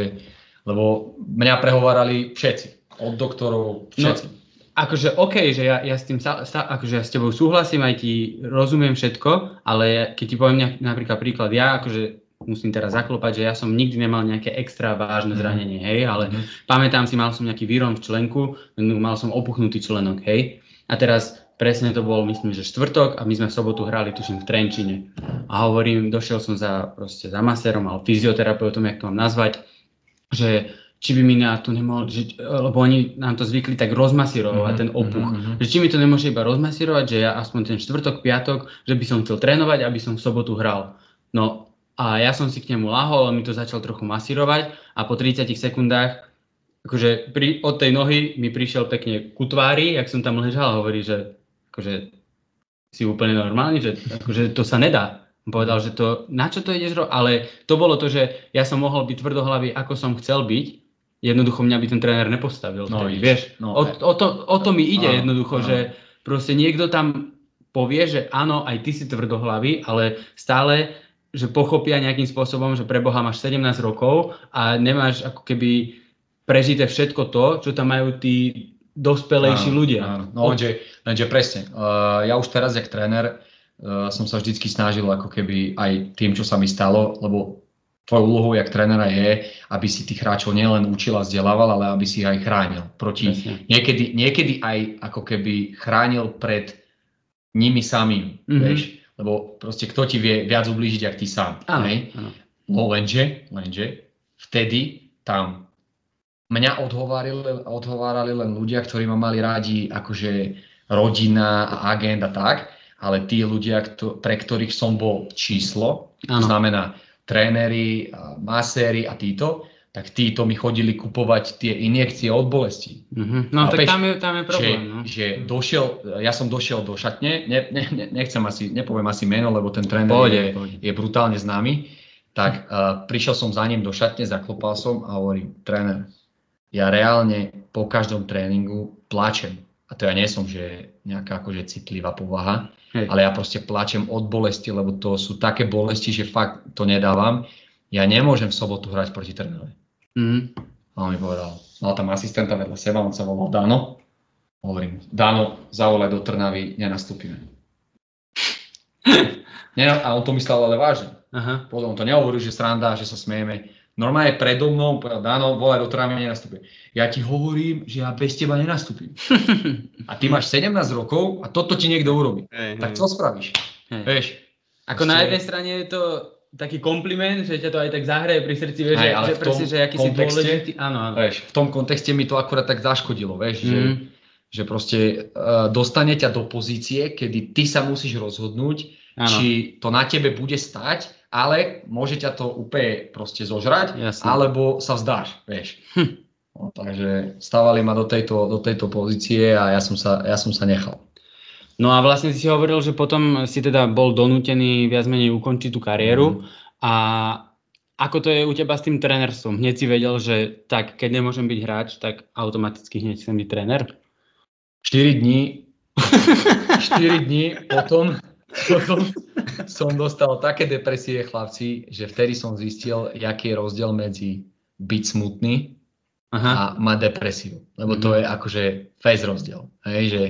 lebo mňa prehovárali všetci. Od doktorov všetci. No, akože OK, že ja, ja s tým sa, sa, akože ja s tebou súhlasím, aj ti rozumiem všetko, ale keď ti poviem nejak, napríklad príklad, ja akože musím teraz zaklopať, že ja som nikdy nemal nejaké extra vážne mhm. zranenie, hej, ale mm. pamätám si, mal som nejaký výrom v členku, mal som opuchnutý členok, hej. A teraz presne to bol, myslím, že štvrtok a my sme v sobotu hrali, tuším, v Trenčine. A hovorím, došiel som za, proste za masérom, ale fyzioterapeutom, jak to mám nazvať, že či by mi na to nemohol, že, lebo oni nám to zvykli tak rozmasírovať, mm-hmm, ten opuch. Mm-hmm. Že či mi to nemôže iba rozmasírovať, že ja aspoň ten štvrtok, piatok, že by som chcel trénovať, aby som v sobotu hral. No a ja som si k nemu lahol, on mi to začal trochu masírovať a po 30 sekundách akože pri, od tej nohy mi prišiel pekne ku tvári, jak som tam ležal a hovorí, že akože si úplne normálny, že akože to sa nedá. Povedal, že to, na čo to ideš robiť? Ale to bolo to, že ja som mohol byť tvrdohlavý, ako som chcel byť, jednoducho mňa by ten tréner nepostavil. No, vtedy, vieš, no, o, o, to, o to mi ide áno, jednoducho, áno. že proste niekto tam povie, že áno, aj ty si tvrdohlavý, ale stále že pochopia nejakým spôsobom, že pre Boha máš 17 rokov a nemáš ako keby prežité všetko to, čo tam majú tí dospelejší áno, ľudia. Áno. No lenže, lenže presne, uh, ja už teraz, jak tréner, uh, som sa vždycky snažil ako keby aj tým, čo sa mi stalo, lebo tvojou úlohou jak trénera je, aby si tých hráčov nielen učil a vzdelával, ale aby si ich aj chránil. Proti, niekedy, niekedy aj ako keby chránil pred nimi samým, mm-hmm. vieš lebo proste kto ti vie viac ublížiť, ak ty sám. Áno, áno. No lenže, lenže, vtedy tam mňa odhovárali, odhovárali len ľudia, ktorí ma mali rádi akože rodina a agent a tak, ale tí ľudia, kto, pre ktorých som bol číslo, ano. to znamená tréneri, maséri a títo, tak títo mi chodili kupovať tie injekcie od bolesti. Mm-hmm. No a tak tam, je, tam je problém. Že, no. že došiel, ja som došiel do šatne, ne, ne, ne, nechcem asi, nepoviem asi meno, lebo ten tréner je, je brutálne známy, tak uh, prišiel som za ním do šatne, zaklopal som a hovorím, tréner, ja reálne po každom tréningu plačem. A to ja nie som, že nejaká akože citlivá povaha, Hej. ale ja proste plačem od bolesti, lebo to sú také bolesti, že fakt to nedávam. Ja nemôžem v sobotu hrať proti Trnave. Mhm. A on mi povedal, mal tam asistenta vedľa seba, on sa volal Dano. Hovorím, Dano, zavolaj do Trnavy, nenastúpime. Nena- a on to myslel ale vážne. Aha. Potom on to nehovoril, že sranda, že sa smieme. Normálne predo mnou povedal, Dano, volaj do Trnavy, nenastúpim. Ja ti hovorím, že ja bez teba nenastúpim. A ty máš 17 rokov a toto ti niekto urobí. Hej, Tak čo spravíš? Hej. Vieš, Ako Proste- na jednej strane je to taký kompliment, že ťa to aj tak zahraje pri srdci, vieš, že, ale že presne, že aký si dôležitý. Áno, áno. vieš, v tom kontexte mi to akurát tak zaškodilo, vieš, že, Mhm. že proste uh, dostane ťa do pozície, kedy ty sa musíš rozhodnúť, Áno. či to na tebe bude stať, ale môže ťa to úplne proste zožrať, Jasne. alebo sa vzdáš, vieš. Hm. No, takže stávali ma do tejto, do tejto pozície a ja som sa, ja som sa nechal. No a vlastne si hovoril, že potom si teda bol donútený viac menej ukončiť tú kariéru a ako to je u teba s tým trénerstvom? Hneď si vedel, že tak, keď nemôžem byť hráč, tak automaticky hneď chcem byť tréner? 4 dní, 4 dní potom, potom som dostal také depresie, chlapci, že vtedy som zistil, aký je rozdiel medzi byť smutný Aha. a mať depresiu. Lebo to je akože face rozdiel. Hej, že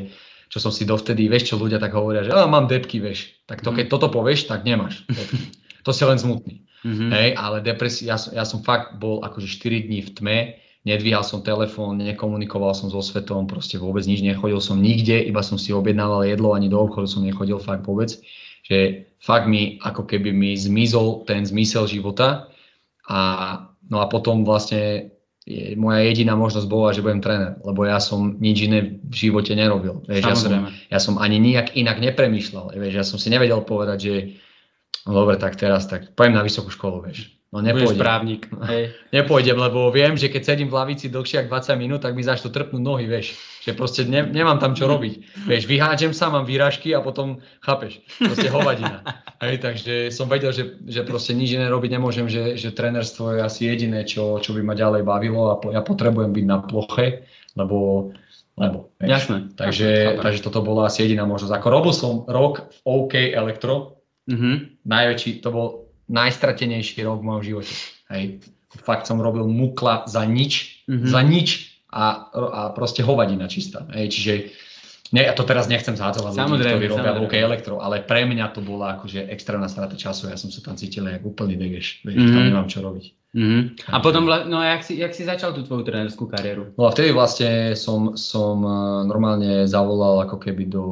čo som si dovtedy, vieš, čo ľudia tak hovoria, že "Á, mám depky, vieš. Tak to, keď toto povieš, tak nemáš depky. To si len smutný. Mhm. Hej, ale depresia, ja, som- ja som fakt bol akože 4 dní v tme, nedvíhal som telefón, nekomunikoval som so svetom, proste vôbec nič, nechodil som nikde, iba som si objednával jedlo, ani do obchodu som nechodil fakt vôbec. Že fakt mi, ako keby mi zmizol ten zmysel života a no a potom vlastne je, moja jediná možnosť bola, že budem tréner, lebo ja som nič iné v živote nerobil. Vieš, ja, som, ja som ani nijak inak nepremýšľal. Vieš, ja som si nevedel povedať, že no dobre, tak teraz tak pojem na vysokú školu, vieš. No Budeš nepôjdem. právnik. Hej. Nepôjdem, lebo viem, že keď sedím v lavici dlhšie ako 20 minút, tak mi začnú trpnúť nohy, vieš. Že proste ne, nemám tam čo robiť. Vieš, vyhádžem sa, mám výražky a potom, chápeš, proste hovadina. Hej, takže som vedel, že, že proste nič iné robiť nemôžem, že, že trénerstvo je asi jediné, čo, čo by ma ďalej bavilo a po, ja potrebujem byť na ploche, lebo, lebo. Jasné. Takže, Chápem. takže toto bola asi jediná možnosť. Ako robil som rok v OK Elektro, Mhm. najväčší, to bol najstratenejší rok v mojom živote. Hej. Fakt som robil mukla za nič, Mhm. za nič a, a proste hovadina čistá. Hej. Čiže ne, ja to teraz nechcem zhádzovať ľudí, ktorí robia. OK Elektro, ale pre mňa to bola akože extrémna strata času. Ja som sa tam cítil jak úplný degeš. Vieš, tam Mhm. nemám čo robiť. Mhm. A potom, no a jak si, jak si začal tú tvoju trénerskú kariéru? No a vtedy vlastne som, som eh, normálne zavolal ako keby do,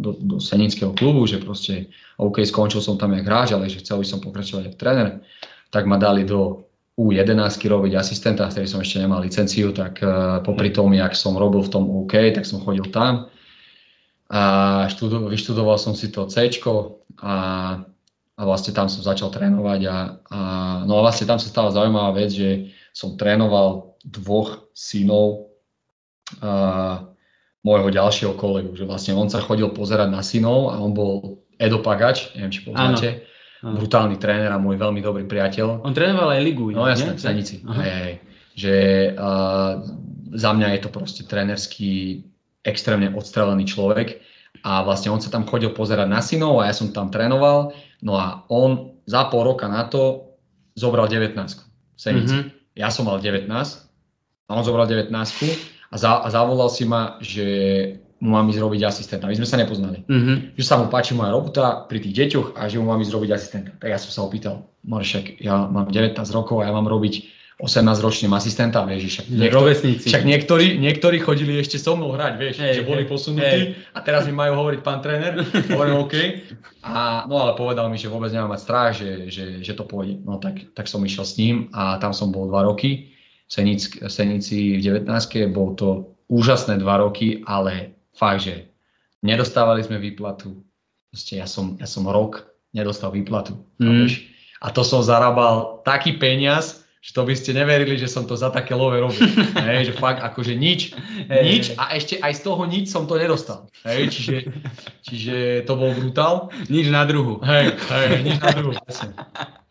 do, do Seninského klubu, že proste OK, skončil som tam jak hráč, ale že chcel by som pokračovať ako tréner. Tak ma dali do U11 robiť asistenta, vtedy som ešte nemal licenciu, tak eh, popri tom, jak som robil v tom OK, tak som chodil tam. A študo, vyštudoval som si to C a, a vlastne tam som začal trénovať a, a no a vlastne tam sa stala zaujímavá vec, že som trénoval dvoch synov a, môjho ďalšieho kolegu, že vlastne on sa chodil pozerať na synov a on bol Edo Pagač, neviem či poznáte, Áno. brutálny tréner a môj veľmi dobrý priateľ. On trénoval aj ligu. No jasné, v. Hej, hej. Že uh, za mňa je to proste trénerský extrémne odstrelený človek a vlastne on sa tam chodil pozerať na synov a ja som tam trénoval, no a on za pol roka na to zobral 19 v Senici. Mhm. Ja som mal 19 a on zobral 19 a, za, a zavolal si ma, že mu mám ísť robiť asistenta. My sme sa nepoznali Mhm. že sa mu páči moja robota pri tých deťoch a že mu mám ísť robiť asistenta. Tak ja som sa opýtal, Maršek, ja mám 19 rokov a ja mám robiť 18-ročným asistenta, vieš, však, Že niektor- rovesníci. však niektorí, niektorí chodili ešte so mnou hrať, vieš, Hej, že boli posunutí a teraz mi majú hovoriť pán tréner, hovorím OK. A, no ale povedal mi, že vôbec nemám mať strach, že, že, že to pôjde. No tak, tak som išiel s ním a tam som bol dva roky. Senic, Senici v 19. bol to úžasné dva roky, ale fakt, že nedostávali sme výplatu. Proste ja som, ja som rok nedostal výplatu. Mm. A to som zarábal taký peniaz, že to by ste neverili, že som to za také love robil. Hej, že fakt akože nič, nič a ešte aj z toho nič som to nedostal. Hej, čiže, čiže to bol brutál. Nič na druhu. Hej, hej, nič na druhú, presne.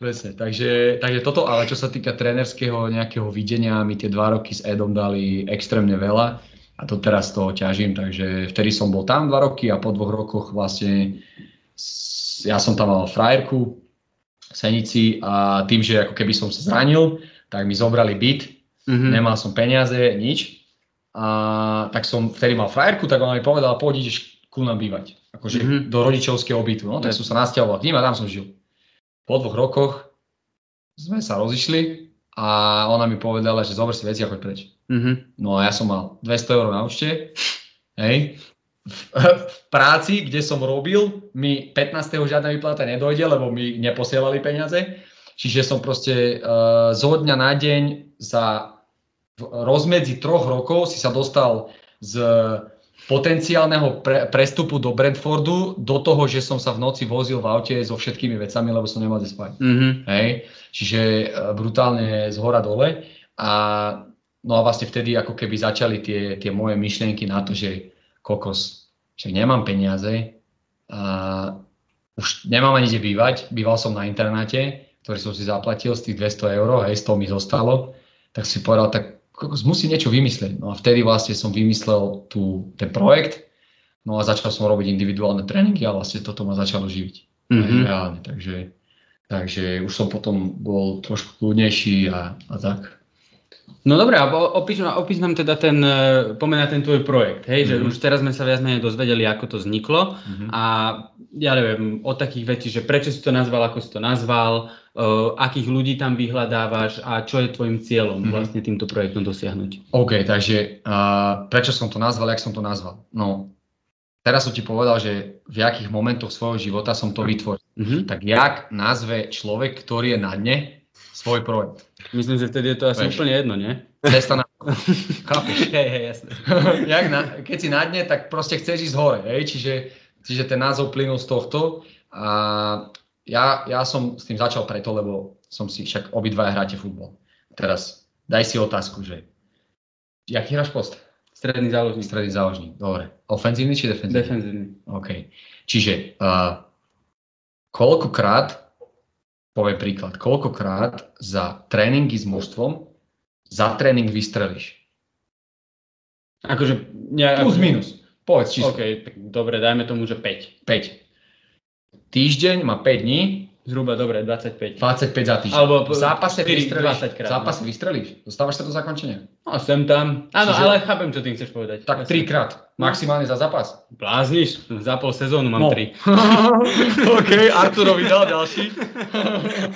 presne. Takže, takže toto, ale čo sa týka trénerského nejakého videnia, mi tie dva roky s Edom dali extrémne veľa. a to teraz toho ťažím, takže vtedy som bol tam dva roky a po dvoch rokoch vlastne ja som tam mal frajerku Senici a tým, že ako keby som sa zranil, tak mi zobrali byt, mm-hmm. nemal som peniaze, nič. A tak som vtedy mal frajerku, tak ona mi povedala, poď ideš ku nám bývať. Akože mm-hmm. do rodičovského bytu. No tak som sa nasťahoval k ním a tam som žil. Po dvoch rokoch sme sa rozišli a ona mi povedala, že zober si veci a choď preč. Mm-hmm. No a ja som mal 200 eur na účte, hej, v, v práci, kde som robil, mi 15. žiadna výplata nedojde, lebo mi neposielali peniaze. Čiže som proste uh, zo dňa na deň za rozmedzi troch rokov si sa dostal z potenciálneho pre, prestupu do Brentfordu do toho, že som sa v noci vozil v aute so všetkými vecami, lebo som nemal spať. Mm-hmm. Hej? Čiže uh, brutálne z hora dole. A, no a vlastne vtedy ako keby začali tie, tie moje myšlienky na to, že kokos, že nemám peniaze, a už nemám ani kde bývať, býval som na internáte, ktorý som si zaplatil z tých 200 eur, hej, z toho mi zostalo, tak si povedal, tak kokos, musí niečo vymyslieť. No a vtedy vlastne som vymyslel tú, ten projekt, no a začal som robiť individuálne tréningy a vlastne toto ma začalo živiť. Mm-hmm. Reálne, takže, takže už som potom bol trošku kľudnejší a, a tak. No dobré, a opíš, opíš nám teda ten, e, pomená ten tvoj projekt, hej, mm-hmm. že už teraz sme sa viac menej dozvedeli, ako to vzniklo mm-hmm. a ja neviem, od takých vecí, že prečo si to nazval, ako si to nazval, uh, akých ľudí tam vyhľadávaš a čo je tvojim cieľom mm-hmm. vlastne týmto projektom dosiahnuť. OK, takže uh, prečo som to nazval, jak som to nazval? No, teraz som ti povedal, že v akých momentoch svojho života som to vytvoril. Mm-hmm. Tak jak nazve človek, ktorý je na dne, svoj projekt? Myslím, že vtedy je to asi Veš, úplne jedno, nie? Cesta na... Chápeš? Hej, hej, jasné. Jak na, keď si na dne, tak proste chceš ísť hore, hej? Čiže, čiže ten názov plynul z tohto. A ja, ja som s tým začal preto, lebo som si však obidva hráte futbol. Teraz daj si otázku, že jaký hráš post? Stredný záložník. Stredný záložník, dobre. Ofenzívny či defenzívny? Defenzívny. OK. Čiže uh, koľkokrát poviem príklad, koľkokrát za tréningy s mužstvom za tréning vystrelíš? Akože... Ja, Plus, minus. Povedz číslo. OK, dobre, dajme tomu, že 5. 5. Týždeň má 5 dní, Zhruba, dobre, 25. 25 za týždeň. Alebo v zápase 4, vystrelíš, 20 krát. V zápase vystrelíš, dostávaš sa do zakončenia. No, sem tam. Áno, Čiže, ale chápem, čo tým chceš povedať. Tak 3 krát, maximálne za zápas. Blázniš, za pol sezónu mám no. 3. OK, Arturovi dal ďalší.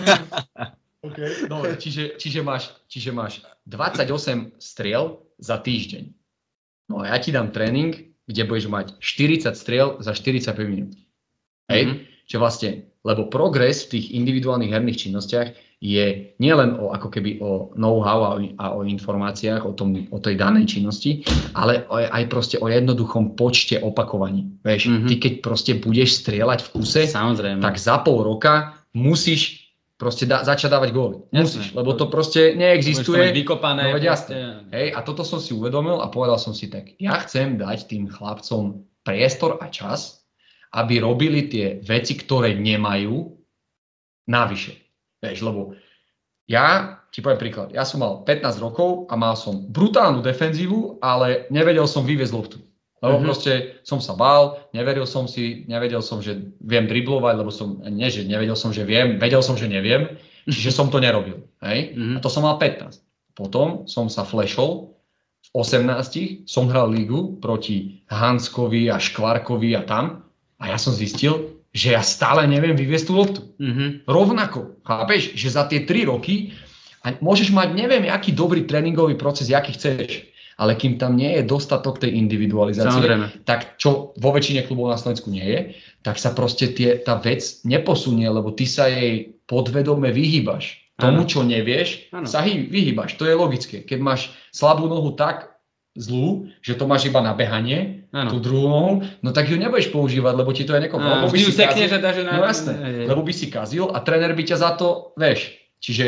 OK, dobre, čiže, čiže, máš, čiže máš 28 striel za týždeň. No a ja ti dám tréning, kde budeš mať 40 striel za 45 minút. Hej? Mm-hmm. Čo vlastne lebo progres v tých individuálnych herných činnostiach je nielen o, ako keby o know-how a o, a o informáciách o, tom, o tej danej činnosti, ale aj proste o jednoduchom počte opakovaní. Vieš, mm-hmm. ty keď proste budeš strieľať v kuse, Samozrejme. tak za pol roka musíš proste da, začať dávať góly. Musíš, lebo to proste neexistuje. vykopané. No, jasne. Hej, a toto som si uvedomil a povedal som si tak, ja chcem dať tým chlapcom priestor a čas, aby robili tie veci, ktoré nemajú, navyše. Vieš, lebo ja ti poviem príklad. Ja som mal 15 rokov a mal som brutálnu defenzívu, ale nevedel som vyviezť loptu. Lebo mm-hmm. proste som sa bál, neveril som si, nevedel som, že viem driblovať, lebo som, nie, že nevedel som, že viem, vedel som, že neviem, čiže som to nerobil. Hej? Mm-hmm. A to som mal 15. Potom som sa flashol, v 18 som hral lígu proti Hanskovi a Škvarkovi a tam a ja som zistil, že ja stále neviem vyviesť tú loptu. Mm-hmm. Rovnako, chápeš, že za tie 3 roky a môžeš mať neviem, aký dobrý tréningový proces, aký chceš, ale kým tam nie je dostatok tej individualizácie, Samozrejme. tak čo vo väčšine klubov na Slovensku nie je, tak sa proste tie, tá vec neposunie, lebo ty sa jej podvedome vyhýbaš. Tomu, čo nevieš, ano. sa vyhýbaš. To je logické. Keď máš slabú nohu tak, zlú, že to máš iba na behanie, ano. tú druhú no tak ju nebudeš používať, lebo ti to je nekoho. Lebo by si kazil, že na... No jasné, lebo by si kazil a tréner by ťa za to, vieš. Čiže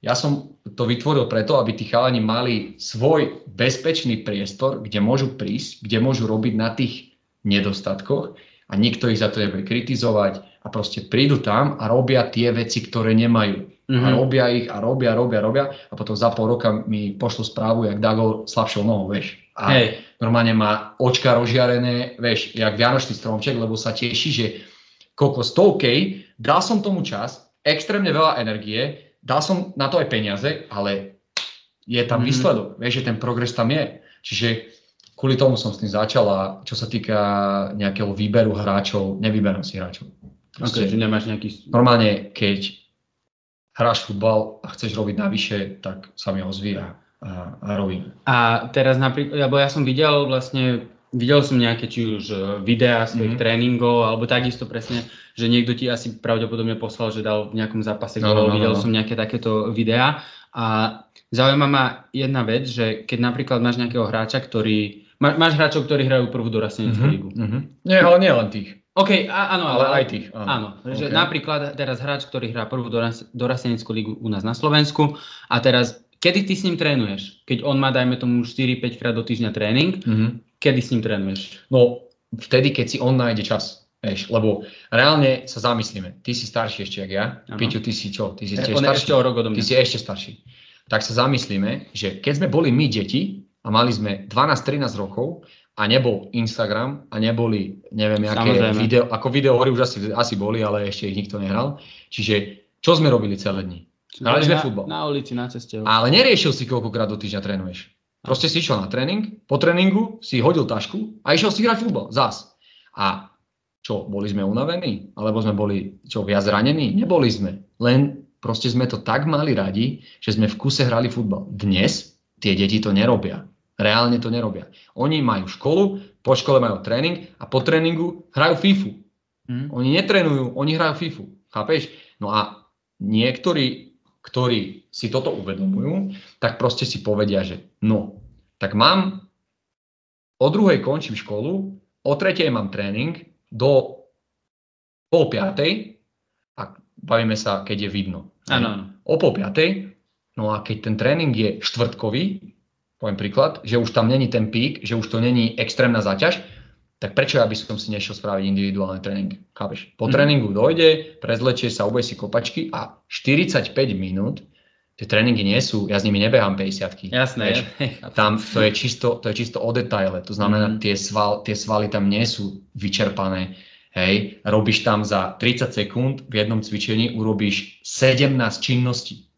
ja som to vytvoril preto, aby tí chalani mali svoj bezpečný priestor, kde môžu prísť, kde môžu robiť na tých nedostatkoch a nikto ich za to nebude kritizovať a a proste prídu tam a robia tie veci, ktoré nemajú. Mm-hmm. A Mhm. robia ich a robia, robia, robia a potom za pol roka mi pošlo správu, jak Dago slabšou nohou, vieš. A Hej, normálne má očka rozžiarené, vieš, jak vianočný stromček, lebo sa teší, že kokos to OK, dal som tomu čas, extrémne veľa energie, dal som na to aj peniaze, ale je tam Mhm. výsledok, vieš, že ten progres tam je. Čiže kvôli tomu som s tým začal a čo sa týka nejakého výberu hráčov, nevyberám si hráčov. Proste, okay, že nemáš nejaký... normálne, keď hráš futbal a chceš robiť navyše, tak sa mi ozví a, a, robím. A teraz napríklad, lebo ja som videl vlastne, videl som nejaké či už e, videá svojich Mhm. tréningov, alebo takisto presne, že niekto ti asi pravdepodobne poslal, že dal v nejakom zápase No, no, no, videl no. som nejaké takéto videá a zaujíma ma jedna vec, že keď napríklad máš nejakého hráča, ktorý, má, máš hráčov, ktorí hrajú prvú dorasteneckú Mhm, ligu. mhm. Nie, ale nie len tých, OK, a, áno, ale aj tých. Áno. Áno, že OK. napríklad teraz hráč, ktorý hrá prvú doras- dorasteneckú ligu u nás na Slovensku a teraz, kedy ty s ním trénuješ? Keď on má, dajme tomu, 4-5 krát do týždňa tréning, Mhm. kedy s ním trénuješ? No, vtedy, keď si on nájde čas. Vieš, lebo reálne sa zamyslíme. Ty si starší ešte, jak ja. Áno. Piťu, ty si čo? Ty si On tiež starší? ešte o rok Ty si ešte starší. Tak sa zamyslíme, že keď sme boli my deti a mali sme 12-13 rokov a nebol Instagram a neboli, neviem, aké Samozrejme. video, ako videohory už asi, asi boli, ale ešte ich nikto nehral. Čiže čo sme robili celé dni? Hrali sme na, futbal. Na ulici, na ceste. Ale neriešil si, koľkokrát do týždňa trénuješ. Proste si išiel na tréning, po tréningu si hodil tašku a išiel si hrať futbal. Zas. A čo, boli sme unavení? Alebo sme boli čo, viac zranení? Neboli sme. Len proste sme to tak mali radi, že sme v kuse hrali futbal. Dnes tie deti to nerobia. Reálne to nerobia. Oni majú školu, po škole majú tréning a po tréningu hrajú FIFU. Hm? Oni netrenujú, oni hrajú FIFU. Chápeš? No a niektorí, ktorí si toto uvedomujú, tak proste si povedia, že no, tak mám, o druhej končím školu, o tretej mám tréning, do pol piatej, a bavíme sa, keď je vidno. Áno, áno. O pol piatej, no a keď ten tréning je štvrtkový, poviem príklad, že už tam není ten pík, že už to není extrémna záťaž, tak prečo ja by som si nešiel spraviť individuálny tréning? Chápeš? Po Mhm. tréningu dojde, prezlečie sa, ubej si kopačky a 45 minút, tie tréningy nie sú, ja s nimi nebehám 50 Jasné. Vieš, tam to je čisto, to je čisto o detaile, to znamená, Mhm. tie, sval, tie svaly tam nie sú vyčerpané, hej, robíš tam za 30 sekúnd, v jednom cvičení urobíš 17 činností.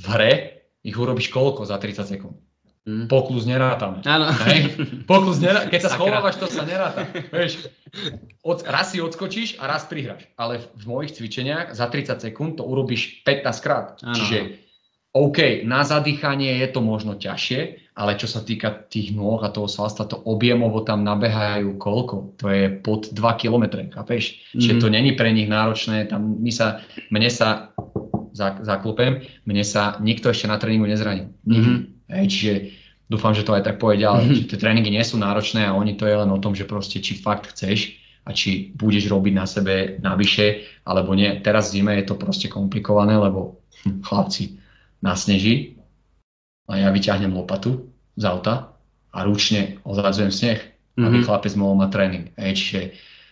V hre ich urobíš koľko za 30 sekúnd? Hm. Poklus nerátame. Áno. Hej, poklus nerá, keď sa schovávaš, to sa neráta. Vieš, od, raz si odskočíš a raz prihráš. Ale v, mojich cvičeniach za 30 sekúnd to urobíš 15 krát. Áno. Čiže OK, na zadýchanie je to možno ťažšie, ale čo sa týka tých nôh a toho svalstva, to objemovo tam nabehajú koľko? To je pod 2 km, chápeš? Mm-hmm. Čiže to není pre nich náročné, tam my sa, mne sa, zak- zaklopem, mne sa nikto ešte na tréningu nezranil. Mhm. Hej, čiže dúfam, že to aj tak ďalej. Mhm. Že tie tréningy nie sú náročné a oni to je len o tom, že proste či fakt chceš a či budeš robiť na sebe navyše, alebo nie. Teraz v zime je to proste komplikované, lebo hm, chlapci, nasneží a ja vyťahnem lopatu z auta a ručne ozadzujem sneh, aby Mhm. chlapec mohol mať tréning. Hej, čiže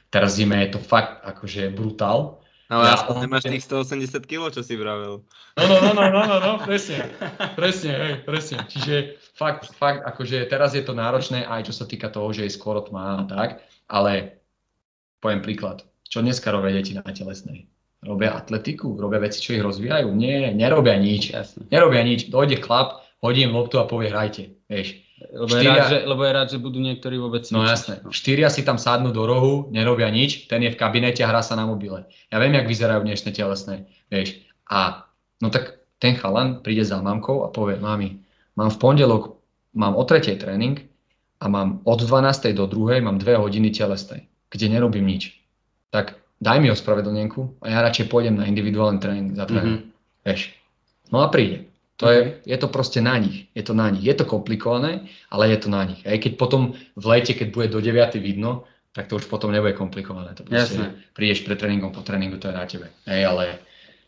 teraz v zime je to fakt akože brutál. Ale Ja- aspoň nemáš tých 180 kg, čo si vravel. No, no, no, no, no, no, no presne, presne, hej, presne. Čiže fakt, fakt, akože teraz je to náročné aj čo sa týka toho, že je skoro tma a tak, ale poviem príklad, čo dneska robia deti na telesnej? Robia atletiku, robia veci, čo ich rozvíjajú? Nie, nerobia nič. Jasné. Nerobia nič. Dojde chlap, hodí im loptu a povie hrajte, vieš. Lebo, je Štyria- rád, že, lebo je rád, že budú niektorí vôbec No cvičiť. jasné. Štyria si tam sadnú do rohu, nerobia nič, ten je v kabinete a hrá sa na mobile. Ja viem, jak vyzerajú dnešné telesné, vieš. A no tak ten chalan príde za mamkou a povie, mami, mám v pondelok, mám o tretej tréning a mám od 12. do 2. mám dve hodiny telesnej, kde nerobím nič. Tak daj mi ospravedlnenku a ja radšej pôjdem na individuálny tréning za tréning. Mhm. Vieš. No a príde. To je, je to proste na nich. Je to na nich. Je to komplikované, ale je to na nich. Aj keď potom v lete, keď bude do 9. vidno, tak to už potom nebude komplikované. To proste Jasné. prídeš pred tréningom, po tréningu, to je na tebe. Hej, ale,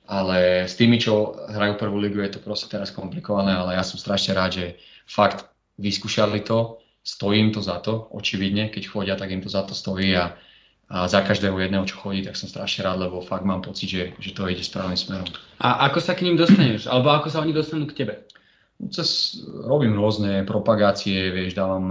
ale s tými, čo hrajú prvú ligu, je to proste teraz komplikované, ale ja som strašne rád, že fakt vyskúšali to, stojí im to za to, očividne, keď chodia, tak im to za to stojí a, a za každého jedného, čo chodí, tak som strašne rád, lebo fakt mám pocit, že, že to ide správnym smerom. A ako sa k ním dostaneš? Alebo ako sa oni dostanú k tebe? Cez, robím rôzne propagácie, vieš, dávam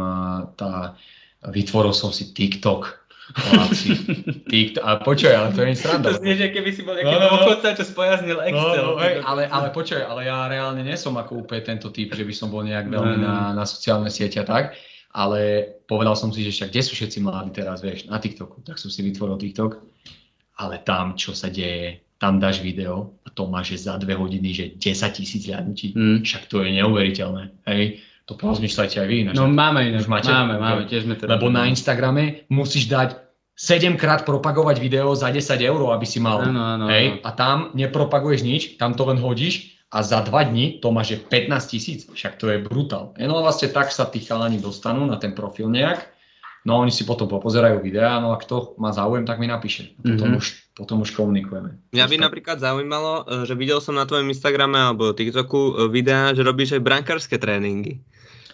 tá, vytvoril som si TikTok. TikTok, a počuj, ale to je sranda. To znie, že keby si bol nejaký no, no, no. čo spojaznil Excel. No, no, hej, ale, ale počuj, ale ja reálne nie som ako úplne tento typ, že by som bol nejak veľmi no, na, na sociálne siete a tak ale povedal som si, že však kde sú všetci mladí teraz, vieš, na TikToku, tak som si vytvoril TikTok, ale tam, čo sa deje, tam dáš video a to máš za dve hodiny, že 10 tisíc ľadnutí, mm. však to je neuveriteľné, hej, to porozmýšľajte aj vy. No máme inak, máte, máme, máme, tiež sme to Lebo na Instagrame musíš dať 7 krát propagovať video za 10 eur, aby si mal. Ano, ano, hej, a tam nepropaguješ nič, tam to len hodíš a za dva dní to máš 15 tisíc, však to je brutál. No a vlastne tak sa tí chalani dostanú na ten profil nejak, no a oni si potom popozerajú videá, no a kto má záujem, tak mi napíše. Potom, mm-hmm. už, potom už komunikujeme. Mňa by napríklad zaujímalo, e, že videl som na tvojom Instagrame alebo TikToku e, videá, že robíš aj brankárske tréningy.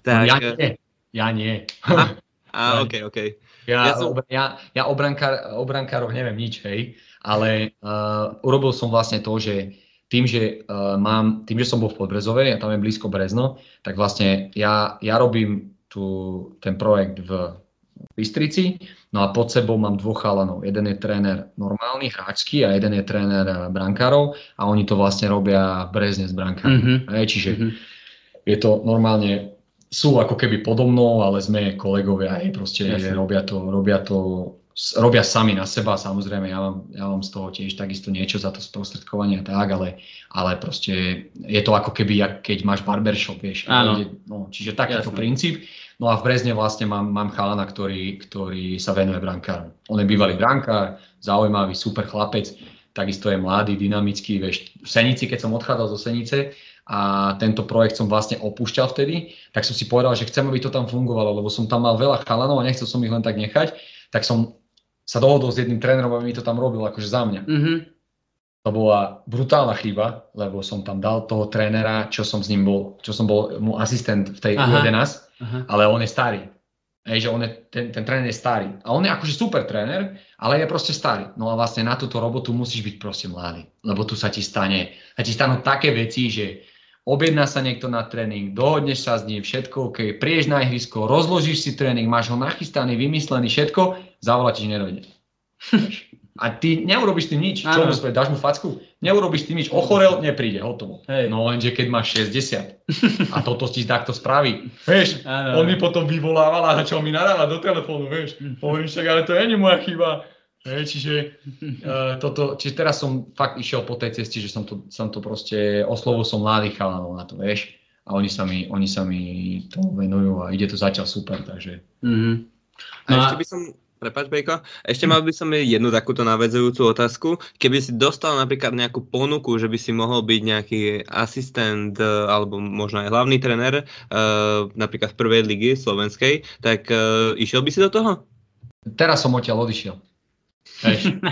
Tak, ja nie, ja nie. A, a ok, ok. Ja, ja, som... ja, ja o, brankár, o brankároch neviem nič, hej, ale uh, urobil som vlastne to, že tým, že uh, mám, tým, že som bol v Podbrezove a tam je blízko Brezno, tak vlastne ja, ja robím tu, ten projekt v Bystrici, no a pod sebou mám dvoch chalanov. Jeden je tréner normálny, hráčský a jeden je tréner eh, brankárov a oni to vlastne robia v Brezne s brankármi. Mm-hmm. čiže mm-hmm. je to normálne, sú ako keby podobnou, ale sme kolegovia, aj proste robia to, robia to robia sami na seba, samozrejme ja mám, ja mám z toho tiež takisto niečo za to sprostredkovanie a tak, ale, ale proste je to ako keby, keď máš barbershop, vieš. Áno. No, čiže takýto princíp. No a v Brezne vlastne mám, mám chalana, ktorý, ktorý sa venuje brankárom. On je bývalý brankár, zaujímavý, super chlapec, takisto je mladý, dynamický, vieš, v Senici, keď som odchádzal zo Senice, a tento projekt som vlastne opúšťal vtedy, tak som si povedal, že chcem, aby to tam fungovalo, lebo som tam mal veľa chalanov a nechcel som ich len tak nechať, tak som sa dohodol s jedným trénerom, aby mi to tam robil akože za mňa. Mm-hmm. To bola brutálna chyba, lebo som tam dal toho trénera, čo som s ním bol, čo som bol mu asistent v tej U11, ale on je starý. Hej, že on je, ten, ten tréner je starý. A on je akože super tréner, ale je proste starý. No a vlastne na túto robotu musíš byť proste mladý. Lebo tu sa ti stane, sa ti stanú také veci, že objedná sa niekto na tréning, dohodneš sa s ním, všetko OK, prieš na ihrisko, rozložíš si tréning, máš ho nachystaný, vymyslený, všetko, zavolá ti, že nedojde. A ty neurobiš tým nič. Čo mu spraviť? Dáš mu facku? Neurobiš tým nič. Ochorel, nepríde, hotovo. Hej. No lenže keď máš 60 a toto ti takto spraví. Vieš, ano. on mi potom vyvolával a začal mi nadávať do telefónu, vieš. Poviem však, ale to nie je moja chyba. Hej, čiže, uh, toto, čiže teraz som fakt išiel po tej ceste, že som to, som to proste, oslovil som mladých chalanov na to, vieš. A oni sa mi, oni sa mi tomu venujú a ide to zatiaľ super, takže. Mm-hmm. No a ešte by som, Prepač, Bejko. Ešte mal by som jednu takúto navezujúcu otázku. Keby si dostal napríklad nejakú ponuku, že by si mohol byť nejaký asistent e, alebo možno aj hlavný tréner, uh, napríklad v prvej ligy slovenskej, tak uh, išiel by si do toho? Teraz som odtiaľ odišiel. Hej.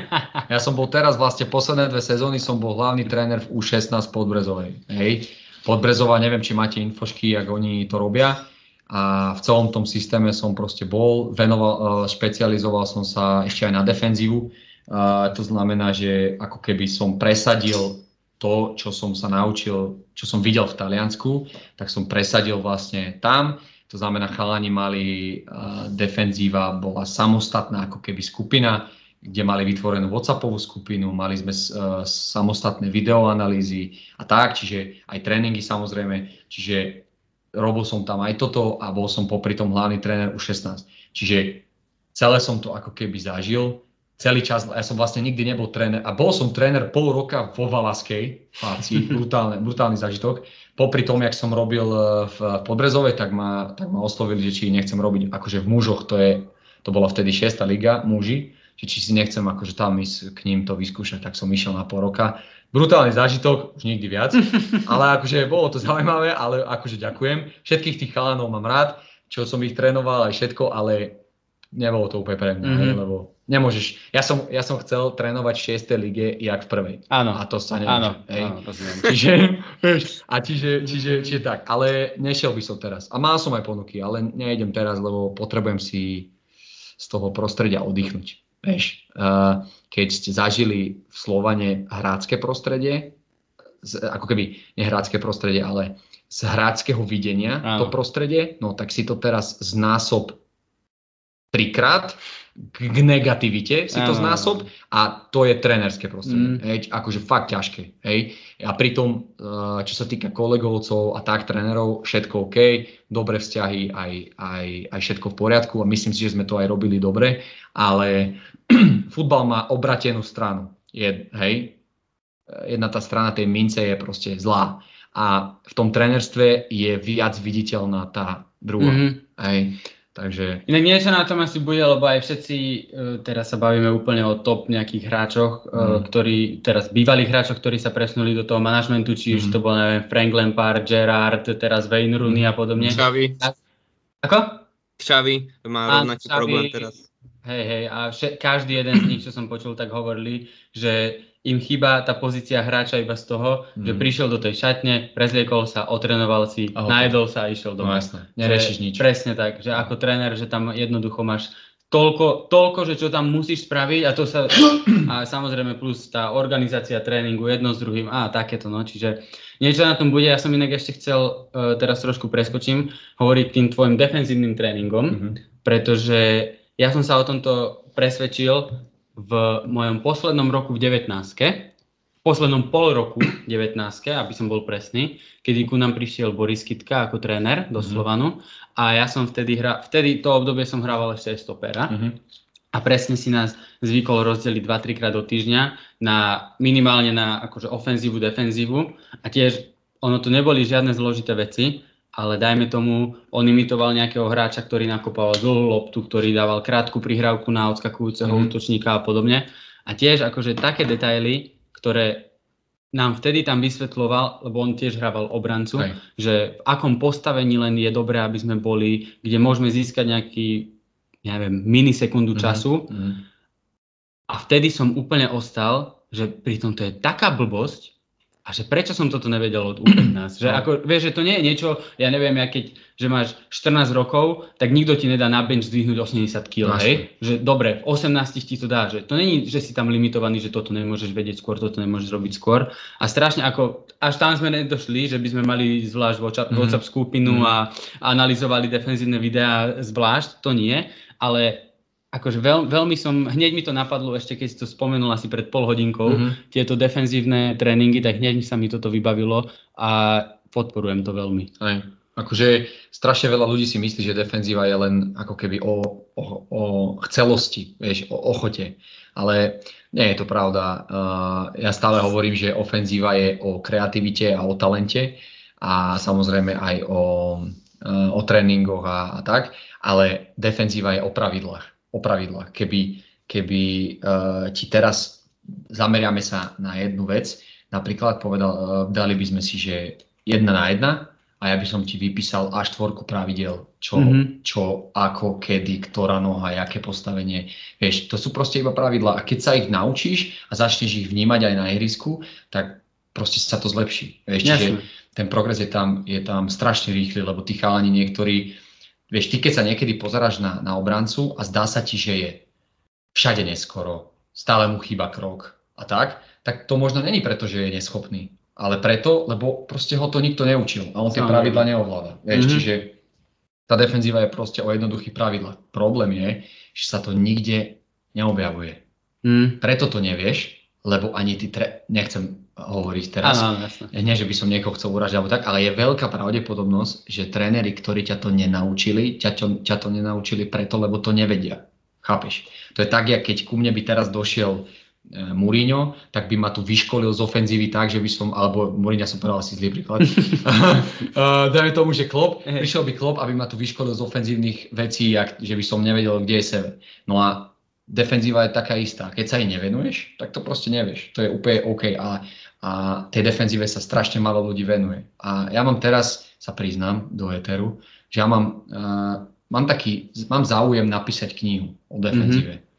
Ja som bol teraz vlastne posledné dve sezóny som bol hlavný tréner v U16 Podbrezovej. Hej. Podbrezová, neviem, či máte infošky, ako oni to robia a v celom tom systéme som proste bol, venoval, e, špecializoval som sa ešte aj na defenzívu. A to znamená, že ako keby som presadil to, čo som sa naučil, čo som videl v Taliansku, tak som presadil vlastne tam. To znamená, chalani mali uh, defenzíva, bola samostatná ako keby skupina, kde mali vytvorenú WhatsAppovú skupinu, mali sme uh, samostatné videoanalýzy a tak, čiže aj tréningy samozrejme, čiže robil som tam aj toto a bol som popri tom hlavný tréner už 16. Čiže celé som to ako keby zažil, celý čas, ja som vlastne nikdy nebol tréner a bol som tréner pol roka vo Valaskej, Fáci, brutálne, brutálny zažitok. Popri tom, jak som robil e, v Podbrezove, tak ma, tak ma oslovili, že či nechcem robiť akože v mužoch, to je, to bola vtedy 6. liga, muži, či, či si nechcem akože tam ísť k ním to vyskúšať, tak som išiel na pol roka brutálny zážitok, už nikdy viac, ale akože bolo to zaujímavé, ale akože ďakujem. Všetkých tých chalanov mám rád, čo som ich trénoval aj všetko, ale nebolo to úplne pre mňa, mm-hmm. lebo nemôžeš. Ja som, ja som chcel trénovať v 6. lige, jak v prvej. Áno. A to sa nemôže. Áno, hej. áno to čiže, a čiže, čiže, čiže tak, ale nešiel by som teraz. A mal som aj ponuky, ale nejdem teraz, lebo potrebujem si z toho prostredia oddychnúť. vieš, uh, keď ste zažili v Slovane hrácké prostredie, z, ako keby nehrácké prostredie, ale z hráckého videnia Áno. to prostredie, no tak si to teraz znásob trikrát k negativite si to znásob a to je trénerské prostredie. Mm. Hej, akože fakt ťažké. Hej. A pritom, eh, čo sa týka kolegovcov a tak trénerov, všetko OK, dobré vzťahy, aj, aj, aj všetko v poriadku a myslím si, že sme to aj robili dobre, ale futbal má obratenú stranu. Je, hej, jedna tá strana tej mince je proste zlá. A v tom trénerstve je viac viditeľná tá druhá. Mm-hmm. Hej. Takže... Inak niečo na tom asi bude, lebo aj všetci, uh, teraz sa bavíme úplne o top nejakých hráčoch, uh, ktorí, teraz bývalých hráčoch, ktorí sa presunuli do toho manažmentu, či už mm. to bol, neviem, Frank Lampard, Gerard, teraz Wayne Rooney a podobne. Xavi. Ako? Xavi má rovnaký problém teraz. Hej, hej, a vše, každý jeden z nich, čo som počul, tak hovorili, že im chýba tá pozícia hráča iba z toho, mm. že prišiel do tej šatne, prezliekol sa, otrenoval si, Aha, najedol sa a išiel domov. No jasné, nerešiš nič. Presne tak, že ako tréner, že tam jednoducho máš toľko, toľko, že čo tam musíš spraviť a to sa, a samozrejme plus tá organizácia tréningu jedno s druhým a takéto, no, čiže niečo na tom bude, ja som inak ešte chcel, uh, teraz trošku preskočím, hovoriť tým tvojim defenzívnym tréningom, mm-hmm. pretože ja som sa o tomto presvedčil v mojom poslednom roku v 19 v poslednom pol roku 19 aby som bol presný, kedy ku nám prišiel Boris Kitka ako tréner do mm-hmm. Slovanu a ja som vtedy hral, vtedy to obdobie som hrával ešte aj stopera mm-hmm. a presne si nás zvykol rozdeliť 2-3 krát do týždňa na minimálne na akože ofenzívu, defenzívu a tiež ono to neboli žiadne zložité veci, ale dajme tomu, on imitoval nejakého hráča, ktorý nakopával dlhú loptu, ktorý dával krátku prihrávku na odskakujúceho mm. útočníka a podobne. A tiež akože také detaily, ktoré nám vtedy tam vysvetloval, lebo on tiež hrával obrancu, Hej. že v akom postavení len je dobré, aby sme boli, kde môžeme získať nejaký, neviem, minisekundu mm-hmm. času. Mm-hmm. A vtedy som úplne ostal, že pritom to je taká blbosť, a že prečo som toto nevedel od U15? Že no. ako, vieš, že to nie je niečo, ja neviem, ja keď, že máš 14 rokov, tak nikto ti nedá na bench zdvihnúť 80 kg, hej? Že dobre, v 18 ti to dá, že to není, že si tam limitovaný, že toto nemôžeš vedieť skôr, toto nemôžeš robiť skôr. A strašne ako, až tam sme nedošli, že by sme mali zvlášť WhatsApp, mm-hmm. WhatsApp skupinu mm-hmm. a analyzovali defenzívne videá zvlášť, to nie, ale akože veľ, veľmi som, hneď mi to napadlo ešte, keď si to spomenul asi pred pol hodinkou, mm-hmm. tieto defenzívne tréningy, tak hneď sa mi toto vybavilo a podporujem to veľmi. Aj. Akože strašne veľa ľudí si myslí, že defenzíva je len ako keby o, o, o chcelosti, vieš, o ochote. Ale nie je to pravda. Uh, ja stále hovorím, že ofenzíva je o kreativite a o talente a samozrejme aj o, uh, o tréningoch a, a tak, ale defenzíva je o pravidlách o pravidlách. Keby, keby uh, ti teraz zameriame sa na jednu vec, napríklad povedal, uh, dali by sme si, že jedna na jedna a ja by som ti vypísal až tvorku pravidel, čo, mm-hmm. čo, ako, kedy, ktorá noha, aké postavenie. Vieš, to sú proste iba pravidlá a keď sa ich naučíš a začneš ich vnímať aj na ihrisku, tak proste sa to zlepší. Vieš, čiže ten progres je tam, je tam strašne rýchly, lebo tí chalani niektorí Vieš, ty keď sa niekedy pozeráš na, na obrancu a zdá sa ti, že je všade neskoro, stále mu chýba krok a tak, tak to možno není preto, že je neschopný, ale preto, lebo proste ho to nikto neučil a on tie pravidla neovláda. Vieš, mm-hmm. čiže tá defenzíva je proste o jednoduchých pravidlách. Problém je, že sa to nikde neobjavuje. Mm. Preto to nevieš, lebo ani ty, tre- nechcem hovoriť teraz, ano, nie, že by som niekoho chcel uražiť alebo tak, ale je veľká pravdepodobnosť, že tréneri, ktorí ťa to nenaučili, ťa to, ťa to nenaučili preto, lebo to nevedia. Chápeš? To je tak, jak keď ku mne by teraz došiel e, Mourinho, tak by ma tu vyškolil z ofenzívy tak, že by som, alebo Mourinho som povedal asi zlý príklad, uh, dajme tomu, že Klopp, prišiel by Klopp, aby ma tu vyškolil z ofenzívnych vecí, jak, že by som nevedel, kde je sever. No a defenzíva je taká istá. Keď sa jej nevenuješ, tak to proste nevieš. To je úplne OK. A, a tej defenzíve sa strašne málo ľudí venuje. A ja mám teraz, sa priznám do éteru, že ja mám, uh, mám taký, mám záujem napísať knihu o defenzíve. Mm-hmm.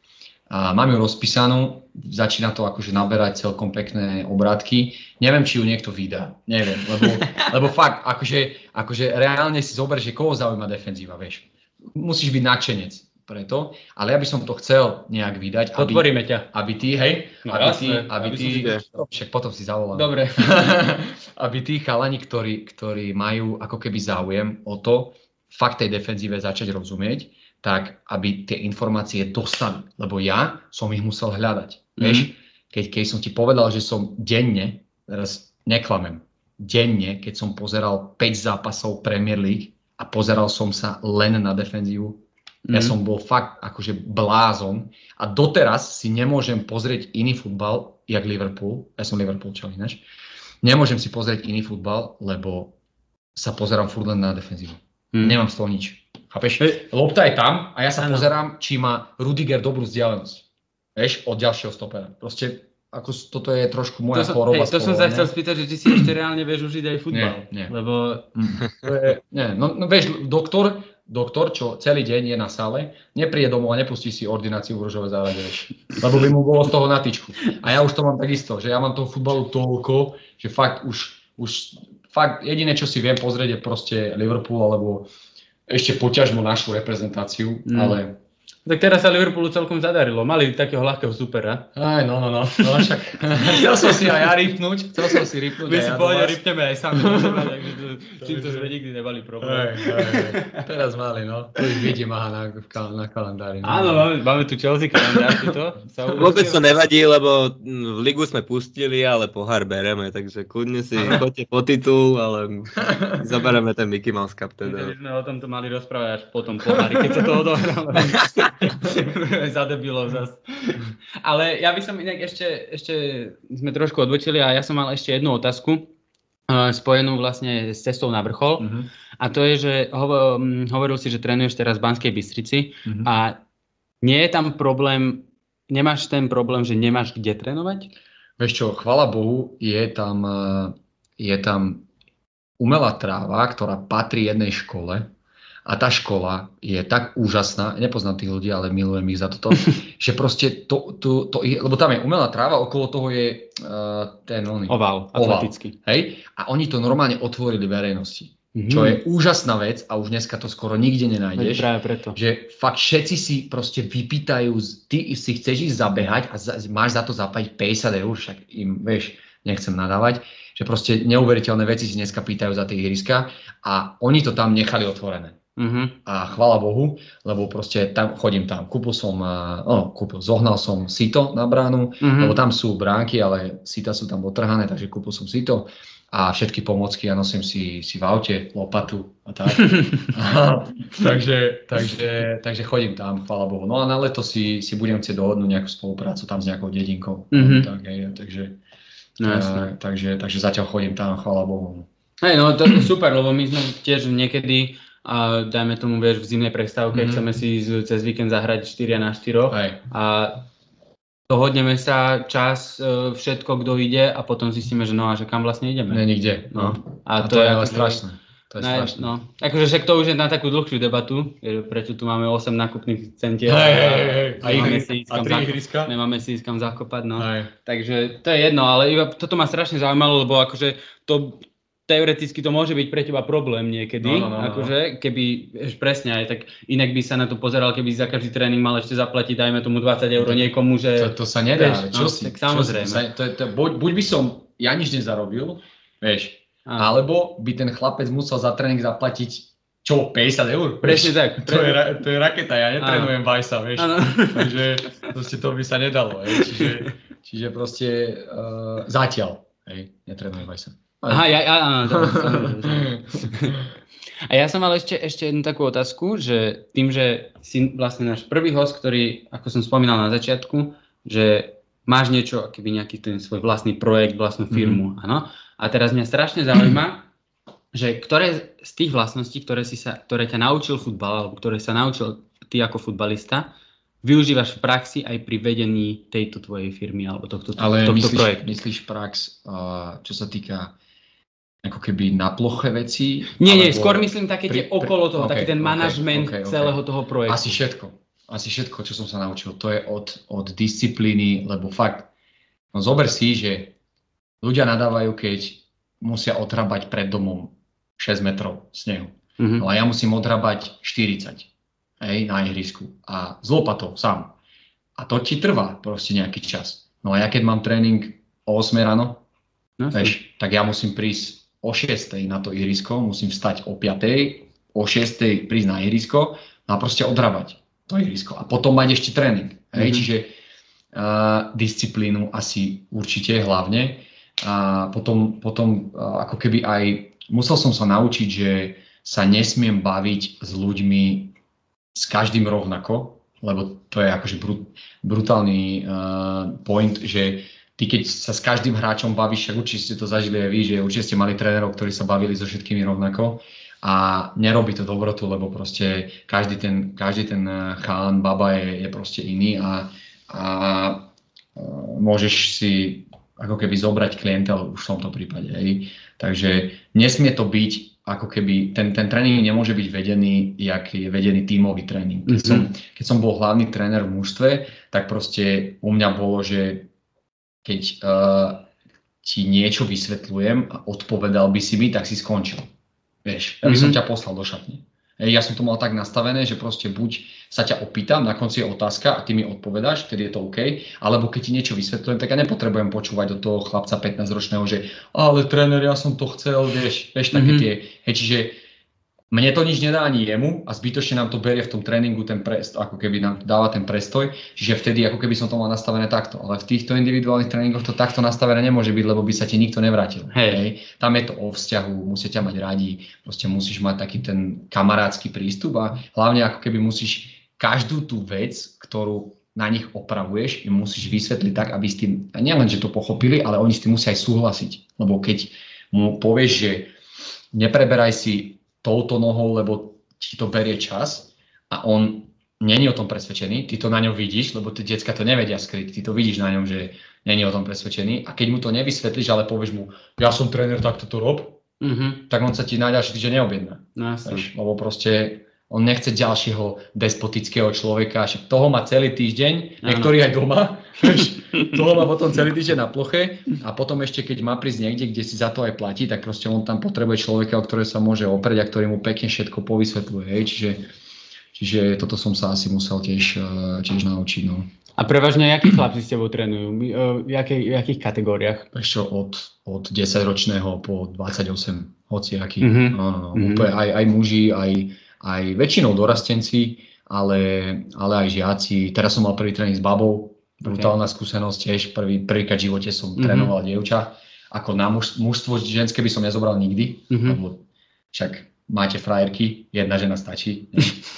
A mám ju rozpísanú, začína to akože naberať celkom pekné obrátky. Neviem, či ju niekto vydá. Neviem, lebo, lebo fakt, akože, akože reálne si zober, že koho zaujíma defenzíva, vieš. Musíš byť nadšenec preto, ale ja by som to chcel nejak vydať, aby, Podporíme ťa. aby ty, hej, No aby ty, jasné, aby aby ty, však potom si zavolám. Dobre. aby tí chalani, ktorí, ktorí majú ako keby záujem o to, fakt tej defenzíve začať rozumieť, tak aby tie informácie dostali. Lebo ja som ich musel hľadať. Mhm. Vieš, keď, keď som ti povedal, že som denne, teraz neklamem, denne, keď som pozeral 5 zápasov Premier League a pozeral som sa len na defenzívu, ja Mhm. som bol fakt akože blázon a doteraz si nemôžem pozrieť iný futbal, jak Liverpool, ja som Liverpoolčan ináč, nemôžem si pozrieť iný futbal, lebo sa pozerám furt len na defenzívu. Hm. Nemám z toho nič. Chápeš? Hej. Lopta je tam a ja sa Áno. pozerám, či má Rudiger dobrú vzdialenosť. Vieš, od ďalšieho stopera. Proste ako toto je trošku moja To som, choroba. hej, to som sa chcel spýtať, že či si ešte reálne vieš užiť aj futbal. Nie, nie. Lebo Mm. To je, nie, no, no vieš, doktor, doktor, čo celý deň je na sále, nepríde domov a nepustí si ordináciu v ružové závade, vieš. Lebo by mu bolo z toho na tyčku. A ja už to mám takisto, že ja mám toho futbalu toľko, že fakt už, už fakt jediné, čo si viem pozrieť je proste Liverpool alebo ešte poťažmo našu reprezentáciu, Mm. ale tak teraz sa Liverpoolu celkom zadarilo. Mali takého ľahkého supera. aj no, no, no, no však chcel som si aj ja rýpnúť, chcel som si rýpnúť My aj si ja vás. ripneme aj sami do seba, takže to, s týmto sme nikdy nemali problém. hej, hej. Teraz mali, no. To ich vidím aha, na, na kalendári. No. Áno, máme, máme tu Chelsea kalendár, to sa Vôbec to nevadí, lebo mm, v ligu sme pustili, ale pohár bereme, takže kľudne si choďte po titul, ale zoberieme ten Mickey Mouse Cup Teda. by sme o tomto mali rozprávať až potom pohári, keď sa to odohralo. Za debilov zas. Ale ja by som inak ešte, ešte sme trošku odbočili a ja som mal ešte jednu otázku eh, spojenú vlastne s cestou na vrchol. Mhm. A to je, že hovo, hm, hovoril si, že trénuješ teraz v Banskej Bystrici Mhm. a nie je tam problém, nemáš ten problém, že nemáš kde trénovať? Vieš čo, chvala Bohu, je tam, eh, je tam umelá tráva, ktorá patrí jednej škole a tá škola je tak úžasná, nepoznám tých ľudí, ale milujem ich za toto, že proste to, to, to, lebo tam je umelá tráva, okolo toho je uh, ten oný, Oval, Oval. atletický. hej, a oni to normálne otvorili verejnosti, Mhm. čo je úžasná vec a už dneska to skoro nikde Veď nenájdeš. Práve preto. že fakt všetci si proste vypýtajú, ty si chceš ísť zabehať a za, máš za to zaplatiť 50 eur, však im, vieš, nechcem nadávať, že proste neuveriteľné veci si dneska pýtajú za tie ihriska a oni to tam nechali otvorené. Mhm. A chvála Bohu, lebo proste tam chodím tam. Kúpil som, a, no, kúpil, zohnal som sito na bránu, Mhm. lebo tam sú bránky, ale sita sú tam otrhané, takže kúpil som sito a všetky pomocky a nosím si, si v aute lopatu a tak. takže, takže, takže chodím tam, chvála Bohu. No a na leto si, si budem chcieť dohodnúť nejakú spoluprácu tam s nejakou dedinkou. Mhm. Tak, hej, takže, No, eh, takže, takže zatiaľ chodím tam, chvála Bohu. Hej, no to je super, lebo my sme tiež niekedy, a dajme tomu, vieš, v zimnej prestávke, Mhm. chceme si z- cez víkend zahrať 4 na 4 Hej. a dohodneme sa čas, e, všetko, kto ide a potom zistíme, že no a že kam vlastne ideme. Nie, nikde. No. A, to, je ale akože- strašné. To je Ne, strašné. no, akože však to už je na takú dlhšiu debatu, prečo tu máme 8 nákupných centier Hej, hej, hej. A, nemáme si ísť a tri ihriska? nemáme si ísť kam zakopať, no. Hej. Takže to je jedno, ale iba toto ma strašne zaujímalo, lebo akože to teoreticky to môže byť pre teba problém niekedy, No, no, no, no. akože keby, presne aj tak inak by sa na to pozeral, keby si za každý tréning mal ešte zaplatiť, dajme tomu 20 eur niekomu, že... To, to sa nedá, Vieš, čo no, si? tak čo samozrejme. si- Sa, to, to, buď, buď by som ja nič nezarobil, vieš, Á, alebo by ten chlapec musel za tréning zaplatiť čo, 50 eur? Presne tak. To je, to je raketa, ja netrenujem Vajsa, vieš. Áno. Takže proste to by sa nedalo, hej. Čiže, čiže proste uh, zatiaľ, hej, netrenujem Vajsa. Aha, ja, ja, áno. A ja som mal ešte, ešte jednu takú otázku, že tým, že si vlastne náš prvý host, ktorý, ako som spomínal na začiatku, že máš niečo, keby nejaký ten svoj vlastný projekt, vlastnú firmu, mm. áno. A teraz mňa strašne zaujíma, že ktoré z tých vlastností, ktoré, si sa, ktoré ťa naučil futbal, alebo ktoré sa naučil ty ako futbalista, využívaš v praxi aj pri vedení tejto tvojej firmy alebo tohto, Ale tohto myslíš, projektu. myslíš prax, čo sa týka ako keby na ploche veci? Nie, nie, skôr myslím také pri- tie okolo toho, pri- taký ten ok, manažment ok, ok. celého toho projektu. Asi všetko. Asi všetko, čo som sa naučil. To je od, od disciplíny, lebo fakt, no zober si, že ľudia nadávajú, keď musia otrabať pred domom 6 metrov snehu. Mhm. No a ja musím odrabať 40. hej, na ihrisku a z lopatou sám. A to ti trvá proste nejaký čas. No a ja keď mám tréning o 8 ráno, no, vieš, tak ja musím prísť o 6 na to ihrisko, musím vstať o 5, o 6 prísť na ihrisko a proste odrabať to ihrisko. A potom mať ešte tréning. Hej? Mm-hmm. Čiže uh, disciplínu asi určite hlavne. A potom, potom uh, ako keby aj musel som sa naučiť, že sa nesmiem baviť s ľuďmi s každým rovnako, lebo to je akože brut, brutálny uh, point, že ty keď sa s každým hráčom bavíš, však určite ste to zažili aj vy, že určite ste mali trénerov, ktorí sa bavili so všetkými rovnako a nerobí to dobrotu, lebo proste každý ten, každý ten eh, chán, baba je, je proste iný a, a uh, môžeš si ako keby zobrať klientel už v tomto prípade. Hej. Takže nesmie to byť ako keby, ten, ten tréning nemôže byť vedený, jak je vedený tímový tréning. Keď, mm-hmm. som, keď som bol hlavný tréner v mužstve, tak proste u mňa bolo, že keď uh, ti niečo vysvetľujem a odpovedal by si mi, tak si skončil. Vieš, ja by som mm-hmm. ťa poslal do šatne. Ja som to mal tak nastavené, že proste buď sa ťa opýtam, na konci je otázka a ty mi odpovedáš, vtedy je to OK, alebo keď ti niečo vysvetľujem, tak ja nepotrebujem počúvať od toho chlapca 15-ročného, že ale tréner, ja som to chcel, vieš, vieš, také mm-hmm. tie, hej, čiže mne to nič nedá ani jemu a zbytočne nám to berie v tom tréningu ten prest, ako keby nám dáva ten prestoj, čiže vtedy ako keby som to mal nastavené takto. Ale v týchto individuálnych tréningoch to takto nastavené nemôže byť, lebo by sa ti nikto nevrátil. Hej. Hej. Tam je to o vzťahu, musia ťa mať radi, proste musíš mať taký ten kamarádsky prístup a hlavne ako keby musíš každú tú vec, ktorú na nich opravuješ, im musíš vysvetliť tak, aby s tým, nielen, že to pochopili, ale oni s tým musia aj súhlasiť. Lebo keď mu povieš, že nepreberaj si touto nohou, lebo ti to berie čas a on není o tom presvedčený, ty to na ňom vidíš, lebo tie decka to nevedia skryť, ty to vidíš na ňom, že není o tom presvedčený a keď mu to nevysvetlíš, ale povieš mu, ja som tréner, tak toto rob, mm-hmm. tak on sa ti na ďalší týždeň neobjedná. No, lebo proste on nechce ďalšieho despotického človeka, však toho má celý týždeň, niektorý aj doma, toho má potom celý týždeň na ploche a potom ešte keď má prísť niekde, kde si za to aj platí, tak proste on tam potrebuje človeka, o ktoré sa môže oprieť a ktorý mu pekne všetko povysvetľuje. Hej. Čiže, čiže toto som sa asi musel tiež, eh, tiež naučiť. No. A prevažne, akí chlapci s tebou trénujú? Eh, v, jakej, v jakých kategóriách? Ešte od, od 10-ročného po 28, hoci aký. Mm-hmm. No, no, no. Mm-hmm. Úplne aj, aj muži, aj, aj väčšinou dorastenci, ale, ale aj žiaci. Teraz som mal prvý tréning s babou, brutálna okay. skúsenosť tiež, prvý, prvýkrát v živote som mm-hmm. trénoval dievča. Ako na muž, mužstvo ženské by som nezobral nikdy, mm-hmm. lebo však máte frajerky, jedna žena stačí.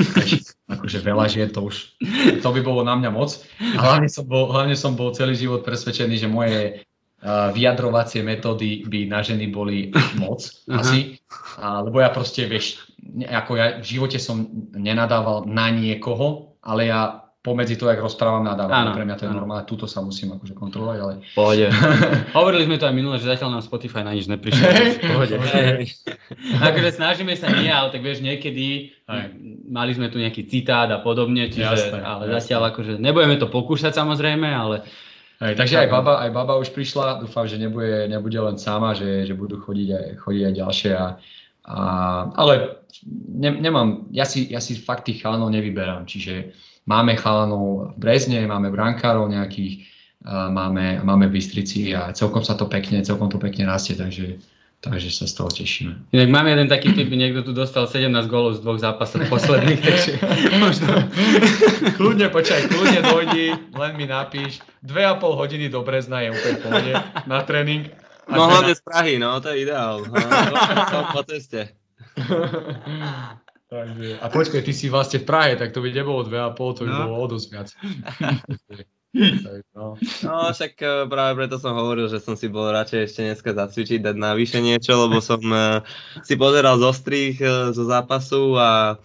akože veľa žien, to už, to by bolo na mňa moc. A hlavne som bol, hlavne som bol celý život presvedčený, že moje uh, vyjadrovacie metódy by na ženy boli moc asi. A, lebo ja proste, vieš, ako ja v živote som nenadával na niekoho, ale ja pomedzi to, jak rozprávam, nadávam. Pre mňa to je áno. normálne, túto sa musím akože kontrolovať, ale... Pohode. Hovorili sme to aj minule, že zatiaľ nám Spotify na nič neprišiel. Pohode. akože snažíme sa nie, ale tak vieš, niekedy aj. mali sme tu nejaký citát a podobne, čiže, jasné, ale jasné. zatiaľ akože nebudeme to pokúšať samozrejme, ale Hej, takže aj baba, aj baba už prišla, dúfam, že nebude, nebude len sama, že, že budú chodiť aj, chodiť aj ďalšie. A, a, ale ne, nemám, ja si, ja si fakt tých chalanov nevyberám, čiže máme chalanov v Brezne, máme brankárov nejakých, a máme, máme v Bystrici a celkom sa to pekne, celkom to pekne rastie, takže Takže sa z toho tešíme. Inak máme jeden taký typ, niekto tu dostal 17 gólov z dvoch zápasov posledných, takže možno... kľudne počkaj, kľudne dojdi, len mi napíš. Dve a pol hodiny do Brezna je úplne pohode na tréning. No hlavne na... z Prahy, no to je ideál. No, po ceste. Takže, a počkaj, ty si vlastne v Prahe, tak to by nebolo dve a pol, to by no. bolo o dosť viac. No. no však e, práve preto som hovoril, že som si bol radšej ešte dneska zacvičiť, dať navyše niečo, lebo som uh, si pozeral zo strých uh, zo zápasu a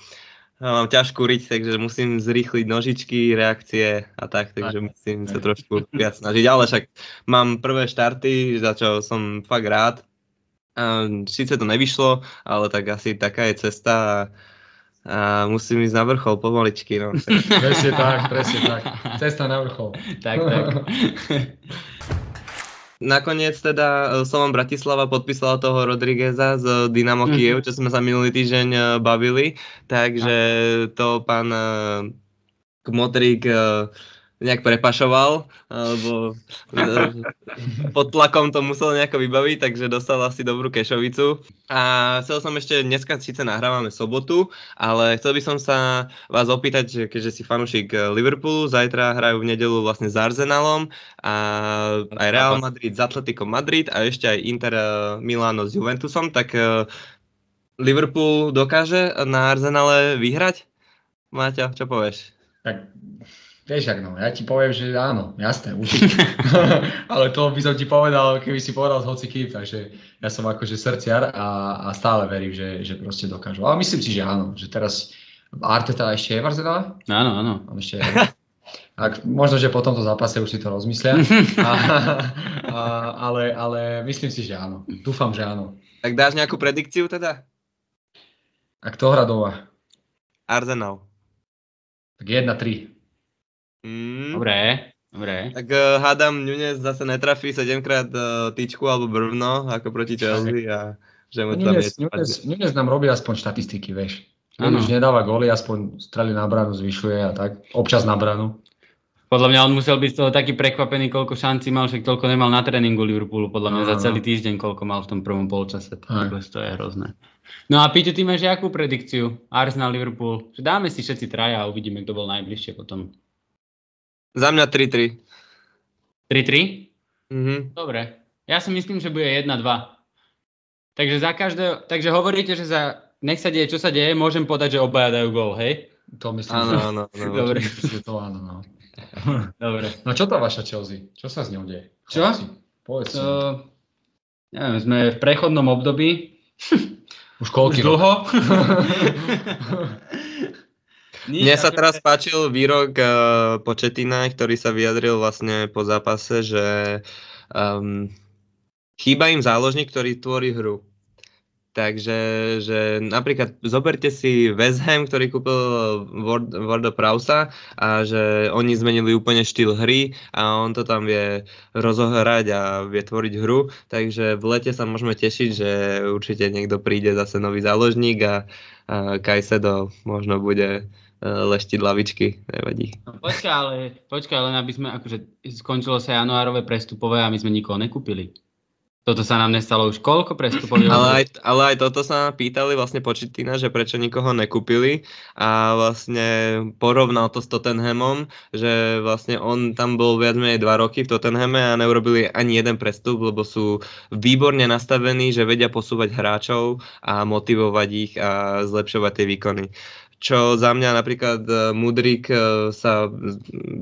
mám ťažkú riť, takže musím zrýchliť nožičky, reakcie a tak, takže musím sa trošku viac snažiť, ale však mám prvé štarty, za čo som fakt rád. Sice to nevyšlo, ale tak asi taká je cesta a a musím ísť na vrchol pomaličky. No. presne tak, presne tak. Cesta na vrchol. tak, tak. Nakoniec teda Slovan Bratislava podpísala toho Rodrigueza z Dynamo Kiev, čo sme sa minulý týždeň bavili, takže to pán Kmotrík nejak prepašoval, alebo pod tlakom to musel nejako vybaviť, takže dostal asi dobrú kešovicu. A chcel som ešte, dneska síce nahrávame sobotu, ale chcel by som sa vás opýtať, keďže si fanúšik Liverpoolu, zajtra hrajú v nedelu vlastne s Arsenalom a aj Real Madrid s Atletico Madrid a ešte aj Inter Milano s Juventusom, tak Liverpool dokáže na Arsenale vyhrať? Máťa, čo povieš? Tak Vieš, ak no, ja ti poviem, že áno, jasné, určite. Ale to by som ti povedal, keby si povedal hoci kým, takže ja som akože srdciar a, a stále verím, že, že proste dokážu. Ale myslím si, že áno, že teraz Arteta ešte je v Arsenale? Áno, áno. On ešte je. Ak, možno, že po tomto zápase už si to rozmyslia, a, a, ale, ale myslím si, že áno. Dúfam, že áno. Tak dáš nejakú predikciu teda? A kto hrá doma? Arsenal. Tak 1-3. Mm. Dobre, dobre. Tak uh, hádam, Nunez zase netrafí 7 krát uh, tyčku alebo brvno ako proti Chelsea a že mu tam Nunez, Nunez, Nunez nám robí aspoň štatistiky, vieš. Keď už nedáva góly, aspoň strely na bránu zvyšuje a tak. Občas na bránu. Podľa mňa on musel byť z toho taký prekvapený, koľko šanci mal, však toľko nemal na tréningu Liverpoolu, podľa mňa no, za celý týždeň, koľko mal v tom prvom polčase. To je hrozné. No a Píťo, ty máš akú predikciu? Arsenal, Liverpool. Dáme si všetci traja a uvidíme, kto bol najbližšie potom. Za mňa 3-3. 3-3? Mhm. Dobre. Ja si myslím, že bude 1-2. Takže za každé, takže hovoríte, že za, nech sa deje, čo sa deje, môžem podať, že obaja dajú gól, hej? To myslím, áno, že... áno, áno. Dobre. To áno, no. Dobre. No čo tá vaša Chelsea? Čo sa s ňou deje? Čo? Povedz to, neviem, sme v prechodnom období. Už koľký dlho? Mne sa teraz páčil výrok uh, Početina, ktorý sa vyjadril vlastne po zápase, že um, chýba im záložník, ktorý tvorí hru. Takže že napríklad zoberte si West Ham, ktorý kúpil Word, Worda Prausa a že oni zmenili úplne štýl hry a on to tam vie rozohrať a vie tvoriť hru. Takže v lete sa môžeme tešiť, že určite niekto príde zase nový záložník a, a Kajsedo možno bude leštiť lavičky, nevadí. No, počkaj, ale, počkaj, len aby sme, akože skončilo sa januárové prestupové a my sme nikoho nekúpili. Toto sa nám nestalo už koľko prestupových? ale, aj, ale aj toto sa pýtali vlastne Početina, že prečo nikoho nekúpili a vlastne porovnal to s Tottenhamom, že vlastne on tam bol viac menej dva roky v Tottenhame a neurobili ani jeden prestup, lebo sú výborne nastavení, že vedia posúvať hráčov a motivovať ich a zlepšovať tie výkony čo za mňa napríklad e, Mudrik e, sa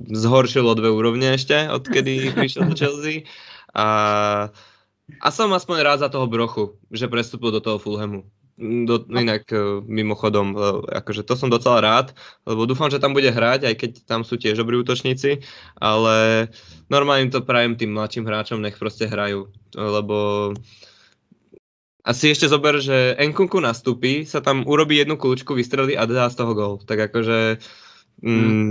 zhoršil o dve úrovne ešte, odkedy prišiel do Chelsea. A, a som aspoň rád za toho Brochu, že prestúpil do toho Fulhamu. Do, inak e, mimochodom, akože to som docela rád, lebo dúfam, že tam bude hrať, aj keď tam sú tiež dobrí útočníci, ale normálne to prajem tým mladším hráčom, nech proste hrajú, lebo a si ešte zober, že Nkunku nastúpi, sa tam urobí jednu kľúčku, vystrelí a dá z toho gol. Tak akože... Mm, mm.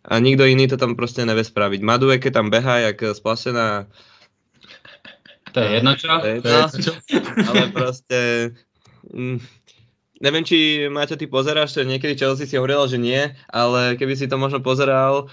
A nikto iný to tam proste nevie spraviť. Madue, keď tam beha, jak splašená... To je jedno čo? To je jedno, čo? ale proste... Mm, neviem, či Maťo, ty pozeráš, niekedy Chelsea si hovoril, že nie, ale keby si to možno pozeral,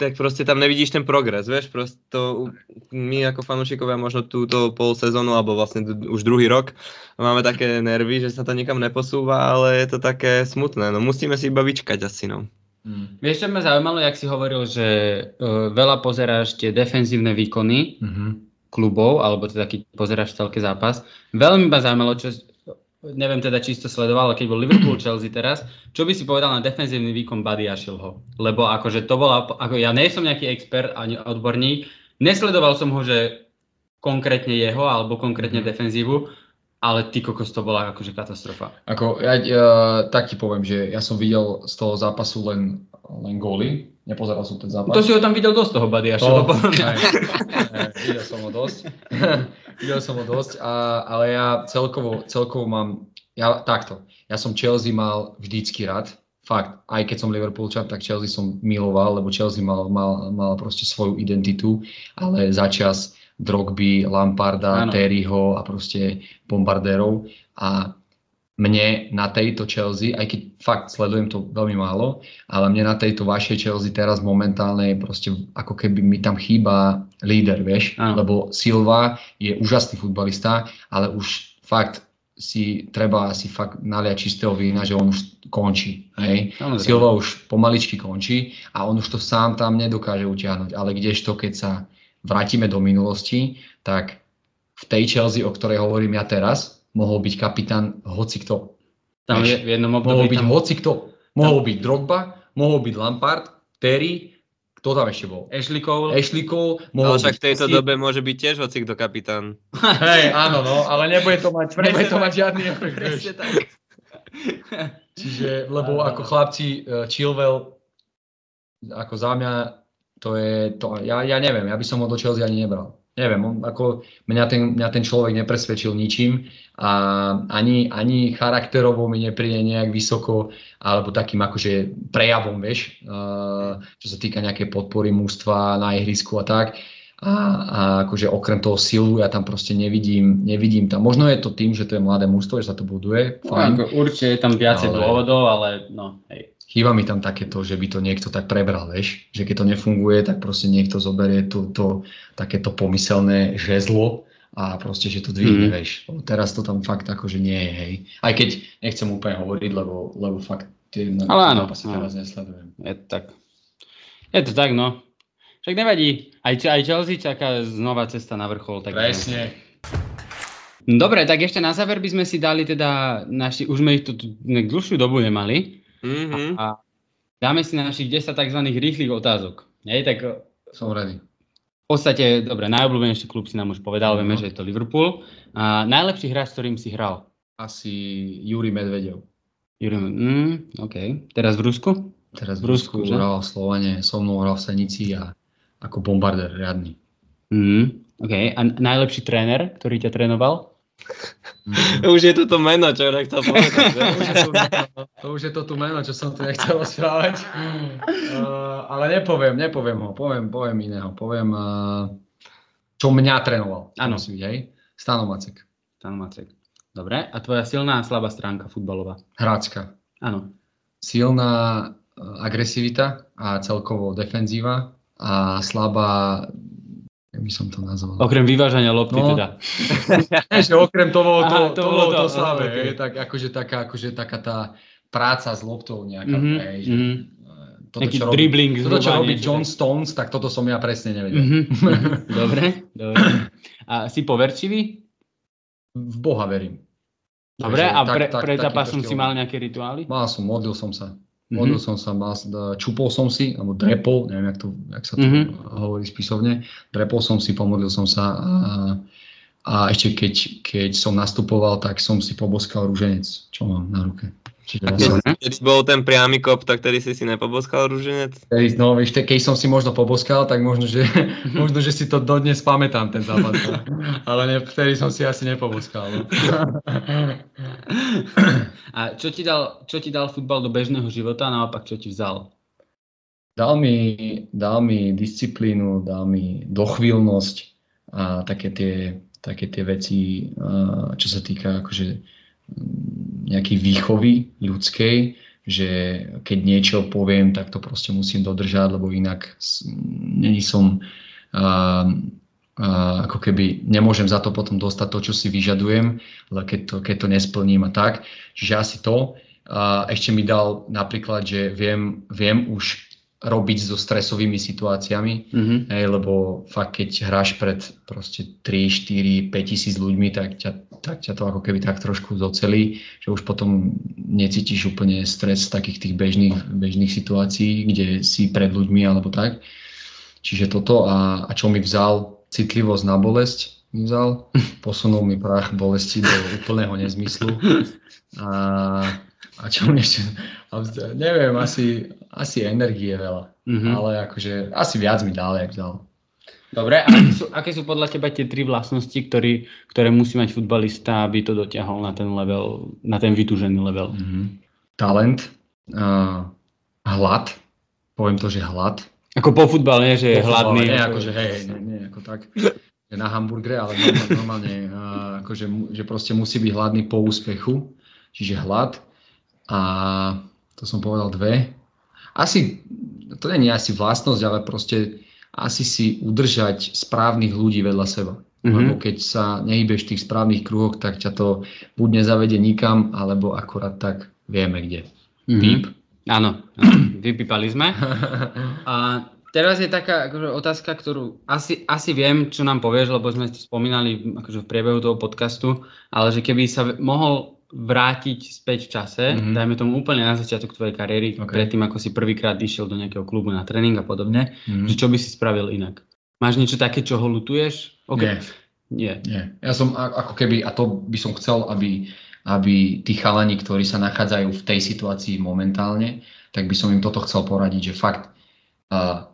tak proste tam nevidíš ten progres, vieš, proste to, my ako fanúšikovia možno túto pol sezónu, alebo vlastne už druhý rok máme také nervy, že sa to nikam neposúva, ale je to také smutné, no musíme si iba vyčkať asi, no. Hmm. Vieš, čo ma zaujímalo, jak si hovoril, že uh, veľa pozeráš tie defenzívne výkony mm-hmm. klubov, alebo teda keď pozeráš celý zápas. Veľmi ma zaujímalo, čo, neviem teda čisto sledoval, ale keď bol Liverpool Chelsea teraz, čo by si povedal na defenzívny výkon Buddy Ashillho? Lebo akože to bola, ako ja nie som nejaký expert ani odborník, nesledoval som ho, že konkrétne jeho alebo konkrétne mhm. defenzívu, ale ty kokos to bola akože katastrofa. Ako, ja, ja tak ti poviem, že ja som videl z toho zápasu len, len góly, nepozeral som ten zápas. To si ho tam videl dosť toho Buddy Ashillho, videl som ho dosť. videl som ho dosť, a, ale ja celkovo, celkovo mám, ja takto, ja som Chelsea mal vždycky rád, fakt, aj keď som Liverpoolčan, tak Chelsea som miloval, lebo Chelsea mal, mal, mal proste svoju identitu, ale začas Drogby, Lamparda, Áno. Terryho a proste bombardérov a mne na tejto Chelsea, aj keď fakt sledujem to veľmi málo, ale mne na tejto vašej Chelsea teraz momentálne je proste ako keby mi tam chýba líder, vieš, Áno. lebo Silva je úžasný futbalista, ale už fakt si treba si fakt naliať čistého vína, že on už končí. Hej? Silva už pomaličky končí a on už to sám tam nedokáže utiahnuť. Ale kdežto, keď sa vrátime do minulosti, tak v tej Chelsea, o ktorej hovorím ja teraz, mohol byť kapitán hoci kto. Tam Vieš, je, v jednom Mohol období byť tam hoci kto. Mohol byť Drogba, mohol byť Lampard, Terry, kto tam ešte bol? Ashley Cole. Ashley Cole, Ale mohol však v tejto Sil- dobe môže byť tiež hocikto kapitán. Hej, áno, no, ale nebude to mať, nebude to mať žiadny efekt. Čiže, lebo Áno. ako chlapci, uh, Chilwell, ako za mňa, to je, to, ja, ja neviem, ja by som ho do Chelsea ani nebral. Neviem, on, ako mňa ten, mňa ten človek nepresvedčil ničím a ani, ani charakterovo mi nepríde nejak vysoko, alebo takým akože prejavom, vieš, uh, čo sa týka nejakej podpory mústva na ihrisku a tak. A, a akože okrem toho silu ja tam proste nevidím, nevidím tam. Možno je to tým, že to je mladé mústvo, že sa to buduje, No, fajn. ako, určite je tam viacej Ale- dôvodov, ale no, hej. Chýba mi tam takéto, že by to niekto tak prebral, vieš, že keď to nefunguje, tak proste niekto zoberie to, to takéto pomyselné žezlo a proste, že to dvihne, Mhm. vieš. Teraz to tam fakt akože nie je, hej. Aj keď nechcem úplne hovoriť, lebo, lebo fakt tie Ale áno, áno. teraz nesledujem. Je to tak. Je to tak, no. Však nevadí. Aj, aj Chelsea čaká znova cesta na vrchol. Tak Presne. Dobre, tak ešte na záver by sme si dali teda naši, už sme ich tu, dlhšiu dobu nemali. Mhm. A dáme si našich 10 tzv. rýchlych otázok. Hej, tak Som ready. v podstate, dobre, najobľúbenejší klub si nám už povedal, No. vieme, že je to Liverpool. A najlepší hráč, s ktorým si hral? Asi Juri Medvedev. Jurij, mm, OK. Teraz v Rusku? Teraz V v Rusku, Rusku že? hral v Slovane, so mnou hral v Senici a ako bombardér riadny. Mm, OK. A najlepší tréner, ktorý ťa trénoval? Už je tu to meno, čo nechcel povedať. že? To už je to, to už je to tu meno, čo som tu nechcel rozprávať. Uh, ale nepoviem, nepoviem ho, poviem, poviem iného. Poviem, uh, čo mňa trénoval. Áno. Stano Macek. Stan Macek. Dobre. A tvoja silná a slabá stránka futbalová? Hráčka. Áno. Silná uh, agresivita a celkovo defenzíva a slabá, jak by som to nazval. Okrem vyvážania lopty No. teda. Nie, že okrem toho, to, Aha, to, to to, to, to, slabé, aha, hej, ok. tak akože taká, akože taká tá práca s loptou nejaká, Mhm, hej, že, mhm. eh, toto, Nejaký čo robí, dribbling, toto, čo robí John tak. Stones, tak toto som ja presne nevedel. Mhm. dobre, dobre. A si poverčivý? V Boha verím. Dobre, Takže a tak- pre, tak- pred takýto zápasom si mal nejaké rituály? Mal som, modlil som sa. Modlil som sa, čupol som si, alebo drepol, neviem, jak, to, jak sa to Mhm. hovorí spisovne. Drepol som si, pomodlil som sa a, a ešte keď, keď som nastupoval, tak som si poboskal rúženec, čo mám na ruke. Čiže Keď, keď bol ten priamy kop, tak tedy si si nepoboskal rúženec? No, vieš, te- keď som si možno poboskal, tak možno, že, možno, že si to dodnes pamätám, ten zápas. no. Ale ne, vtedy som si asi nepoboskal. No. A čo ti dal, čo ti dal futbal do bežného života a naopak čo ti vzal? Dal mi, dal mi disciplínu, dal mi dochvíľnosť a také tie, také tie veci, čo sa týka akože nejakej výchovy ľudskej, že keď niečo poviem, tak to proste musím dodržať, lebo inak není som a, a, ako keby nemôžem za to potom dostať to, čo si vyžadujem, ale keď to, keď to nesplním a tak. Čiže asi to. A ešte mi dal napríklad, že viem, viem už robiť so stresovými situáciami, Mhm. hej, lebo fakt keď hráš pred proste 3, 4, 5 tisíc ľuďmi, tak ťa, tak ťa to ako keby tak trošku docelí, že už potom necítiš úplne stres z takých tých bežných, bežných situácií, kde si pred ľuďmi alebo tak. Čiže toto a, a čo mi vzal citlivosť na bolesť, mi vzal, posunul mi prach bolesti do úplného nezmyslu. A, a čo mi ešte, a neviem, asi, asi energie veľa, Mhm. ale akože asi viac mi dal, jak vzal. Dobre, a aké sú, aké sú podľa teba tie tri vlastnosti, ktorý, ktoré musí mať futbalista, aby to dotiahol na ten level, na ten vytúžený level? Mhm. Talent, uh, hlad, poviem to, že hlad. Ako po futbale, nie, že je Po hladný. Nie, ako- akože hej, nie, nie, ako tak. na hamburgere, ale normálne, normálne akože, že proste musí byť hladný po úspechu, čiže hlad. A to som povedal dve. Asi, to nie je asi vlastnosť, ale proste asi si udržať správnych ľudí vedľa seba. Mm-hmm. Lebo keď sa nehybeš v tých správnych kruhoch, tak ťa to buď nezavede nikam, alebo akorát tak vieme kde. Mm-hmm. Píp? Áno, vypípali sme. A teraz je taká akože, otázka, ktorú asi, asi viem, čo nám povieš, lebo sme spomínali akože, v priebehu toho podcastu, ale že keby sa mohol vrátiť späť v čase, mm-hmm. dajme tomu úplne na začiatok tvojej kariéry, okay. predtým ako si prvýkrát išiel do nejakého klubu na tréning a podobne, mm-hmm. že čo by si spravil inak? Máš niečo také, čo ho lutuješ? Okay. Nie. Nie. Nie. Ja som ako keby, a to by som chcel, aby, aby tí chalani, ktorí sa nachádzajú v tej situácii momentálne, tak by som im toto chcel poradiť, že fakt, uh,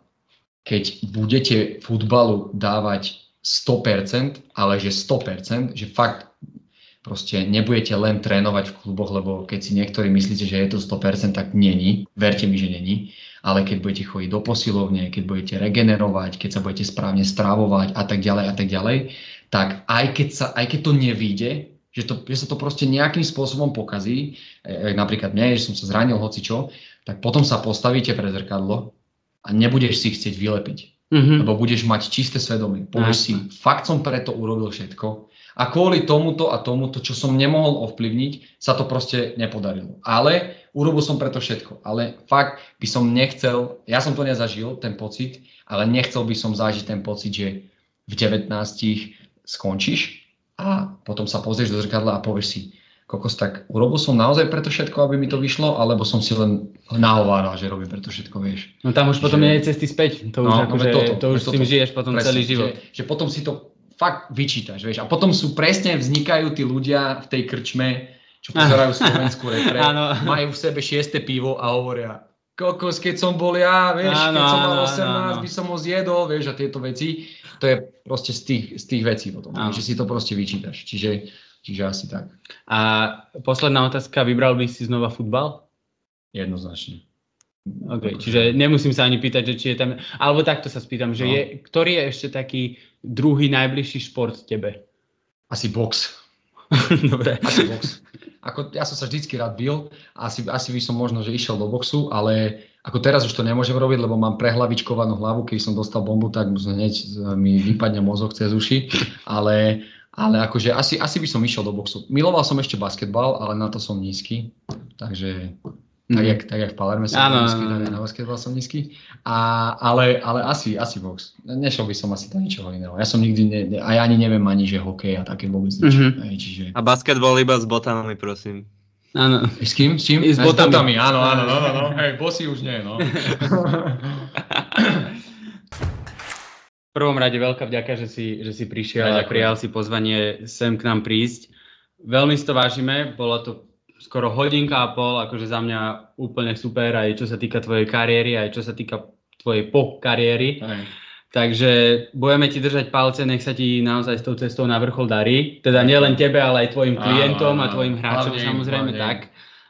keď budete futbalu dávať 100%, ale že 100%, že fakt proste nebudete len trénovať v kluboch, lebo keď si niektorí myslíte, že je to 100%, tak není. Verte mi, že není. Ale keď budete chodiť do posilovne, keď budete regenerovať, keď sa budete správne stravovať a tak ďalej a tak ďalej, tak aj keď, sa, aj keď to nevíde, že, to, že sa to proste nejakým spôsobom pokazí, e, napríklad mne, že som sa zranil hoci čo, tak potom sa postavíte pred zrkadlo a nebudeš si chcieť vylepiť. Mm-hmm. Lebo budeš mať čisté svedomie. Povieš si, fakt som preto urobil všetko, a kvôli tomuto a tomuto, čo som nemohol ovplyvniť, sa to proste nepodarilo. Ale urobil som preto všetko. Ale fakt by som nechcel, ja som to nezažil, ten pocit, ale nechcel by som zažiť ten pocit, že v 19 skončíš a potom sa pozrieš do zrkadla a povieš si, kokos, tak urobil som naozaj preto všetko, aby mi to vyšlo, alebo som si len nahováral, že robím preto všetko, vieš. No tam už potom nie je cesty späť, to už, no, ako, že, toto, to už s tým žiješ potom presne, celý život. Že, že potom si to fakt vyčítaš, vieš. A potom sú presne, vznikajú tí ľudia v tej krčme, čo pozerajú Slovensku repre, majú v sebe šieste pivo a hovoria, kokos, keď som bol ja, vieš, ano, keď som mal 18, ano, ano. by som ho zjedol, vieš, a tieto veci. To je proste z tých, z tých vecí potom, ano. že si to proste vyčítaš. Čiže, čiže asi tak. A posledná otázka, vybral by si znova futbal? Jednoznačne. Okay, čiže nemusím sa ani pýtať, že či je tam, alebo takto sa spýtam, že no. je, ktorý je ešte taký druhý najbližší šport tebe? Asi box. Dobre. Asi box. Ako, ja som sa vždycky rád bil, asi, asi by som možno, že išiel do boxu, ale ako teraz už to nemôžem robiť, lebo mám prehlavičkovanú hlavu, keď som dostal bombu, tak hneď mi vypadne mozog cez uši, ale, ale akože asi, asi by som išiel do boxu. Miloval som ešte basketbal, ale na to som nízky, takže tak, mm. jak, tak jak v Palerme som ano, nízky, tak na basketbal som nízky. A, ale, ale asi, asi box. Nešiel by som asi do ničoho iného. Ja som nikdy, ne, a ja ani neviem ani, že hokej a také vôbec nič. Mm-hmm. Hej, čiže... A basketbal iba s botami, prosím. Áno. S kým? S čím? S botami. S botami. Áno, áno, áno, áno. Hej, bosy už nie, no. v prvom rade veľká vďaka, že si, že si prišiel a prijal si pozvanie sem k nám prísť. Veľmi si to vážime, bolo to skoro hodinka a pol, akože za mňa úplne super, aj čo sa týka tvojej kariéry, aj čo sa týka tvojej po kariéry. Aj. Takže budeme ti držať palce, nech sa ti naozaj s tou cestou na vrchol darí. Teda nielen tebe, ale aj tvojim klientom a tvojim hráčom hlavne, samozrejme hlavne. tak.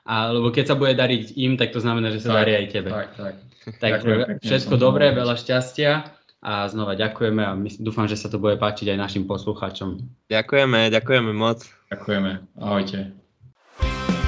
A, lebo keď sa bude dariť im, tak to znamená, že sa tak, darí aj tebe. Tak, tak. Tak ďakujem, všetko dobré, veľa šťastia a znova ďakujeme a my, dúfam, že sa to bude páčiť aj našim poslucháčom. Ďakujeme, ďakujeme moc. Ďakujeme, ahojte. Bye.